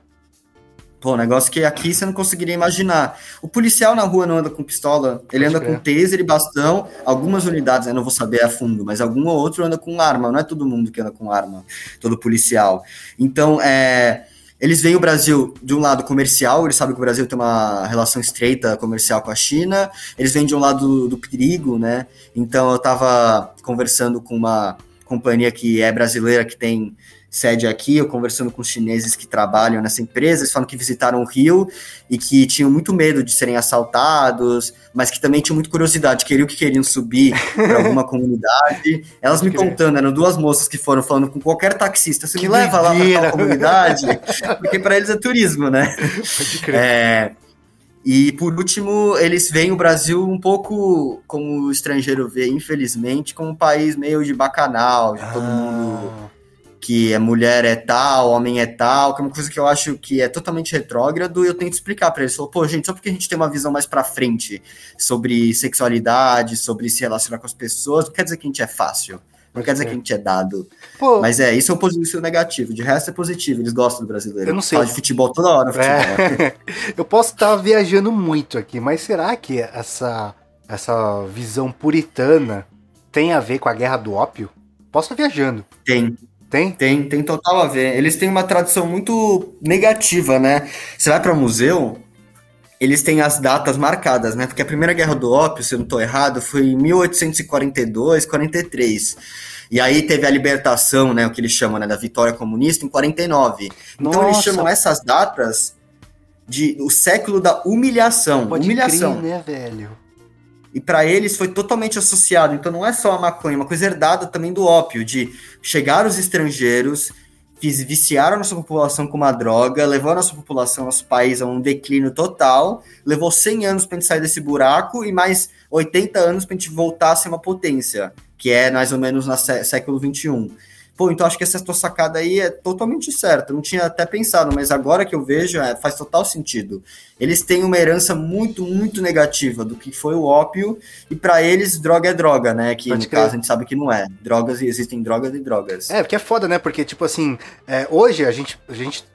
Pô, negócio que aqui você não conseguiria imaginar. O policial na rua não anda com pistola, ele anda com taser e bastão. Algumas unidades, eu não vou saber a fundo, mas algum ou outro anda com arma. Não é todo mundo que anda com arma, todo policial. Então, é, eles veem o Brasil de um lado comercial, eles sabem que o Brasil tem uma relação estreita comercial com a China. Eles vêm de um lado do, do perigo, né? Então, eu estava conversando com uma companhia que é brasileira, que tem sede aqui, eu conversando com os chineses que trabalham nessa empresa, eles falam que visitaram o Rio e que tinham muito medo de serem assaltados, mas que também tinham muita curiosidade, queriam que queriam subir para alguma comunidade. Elas me contando, eram duas moças que foram falando com qualquer taxista, você que me leva lá para tal comunidade, porque para eles é turismo, né? Pode crer. É, e por último, eles veem o Brasil um pouco como o estrangeiro vê, infelizmente, como um país meio de bacanal, de todo ah. mundo que a mulher é tal, homem é tal, que é uma coisa que eu acho que é totalmente retrógrado, e eu tento explicar para eles. Pô, gente, só porque a gente tem uma visão mais para frente sobre sexualidade, sobre se relacionar com as pessoas, não quer dizer que a gente é fácil. Não quer dizer que a gente é dado. Pô, Mas é, isso é o positivo negativo. De resto é positivo, eles gostam do brasileiro. Eu não sei. Fala de futebol toda hora. É. eu posso estar viajando muito aqui, mas será que essa, essa visão puritana tem a ver com a guerra do ópio? Posso estar viajando. Tem. Tem? Tem, tem total a ver. Eles têm uma tradição muito negativa, né? Você vai para museu, eles têm as datas marcadas, né? Porque a primeira guerra do ópio, se eu não estou errado, foi em 1842, 43. E aí teve a libertação, né? O que eles chamam, né? Da vitória comunista em 49. Nossa. Então eles chamam essas datas de o século da humilhação. Pode humilhação. Crer, né, velho? E para eles foi totalmente associado. Então não é só a maconha, é uma coisa herdada também do ópio, de chegar os estrangeiros, viciaram a nossa população com uma droga, levou a nossa população, nosso país a um declínio total, levou 100 anos para a gente sair desse buraco e mais 80 anos para a gente voltar a ser uma potência, que é mais ou menos no século 21. Pô, então acho que essa tua sacada aí é totalmente certa. Não tinha até pensado, mas agora que eu vejo, é, faz total sentido. Eles têm uma herança muito, muito negativa do que foi o ópio, e para eles, droga é droga, né? Que Pode no crer. caso a gente sabe que não é. Drogas, existem drogas e drogas. É, porque é foda, né? Porque, tipo assim, é, hoje a gente, a gente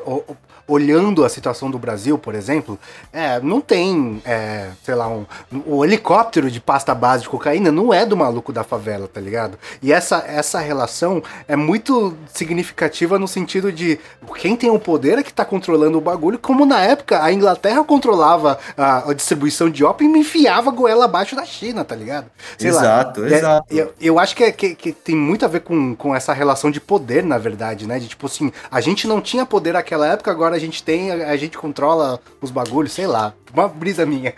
olhando a situação do Brasil, por exemplo, é, não tem, é, sei lá, um, o helicóptero de pasta base de cocaína não é do maluco da favela, tá ligado? E essa, essa relação é muito muito significativa no sentido de quem tem o poder é que tá controlando o bagulho, como na época a Inglaterra controlava a, a distribuição de ópio e me enfiava a goela abaixo da China, tá ligado? Sei exato, lá, exato. É, eu, eu, acho que, é, que, que, tem muito a ver com, com essa relação de poder, na verdade, né? De tipo assim, a gente não tinha poder naquela época, agora a gente tem, a, a gente controla os bagulhos, sei lá. Uma brisa minha.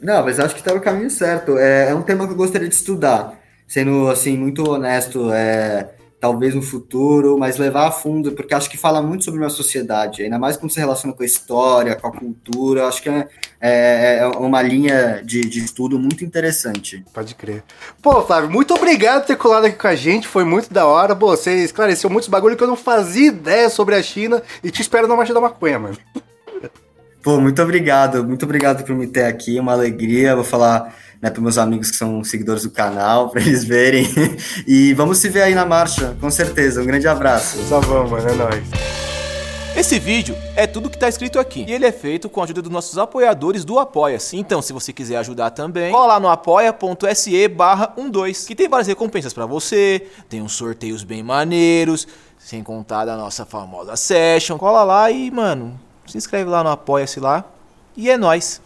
Não, mas acho que tá no caminho certo. É, é um tema que eu gostaria de estudar sendo assim muito honesto, é, talvez no futuro, mas levar a fundo, porque acho que fala muito sobre a sociedade, ainda mais quando se relaciona com a história, com a cultura, acho que é, é, é uma linha de, de, estudo muito interessante. Pode crer. Pô, Flávio, muito obrigado por ter colado aqui com a gente, foi muito da hora, Pô, você esclareceu muitos bagulho que eu não fazia ideia sobre a China e te espero na Marcha da Maconha, mano. Pô, muito obrigado, muito obrigado por me ter aqui, uma alegria, vou falar né, para meus amigos que são seguidores do canal, para eles verem. E vamos se ver aí na marcha, com certeza. Um grande abraço. Só vamos, mano, é nóis. Esse vídeo é tudo que está escrito aqui e ele é feito com a ajuda dos nossos apoiadores do Apoia-se. Então, se você quiser ajudar também, cola lá no apoia.se barra 12, que tem várias recompensas para você, tem uns sorteios bem maneiros, sem contar da nossa famosa session. Cola lá e, mano, se inscreve lá no Apoia-se lá e é nóis.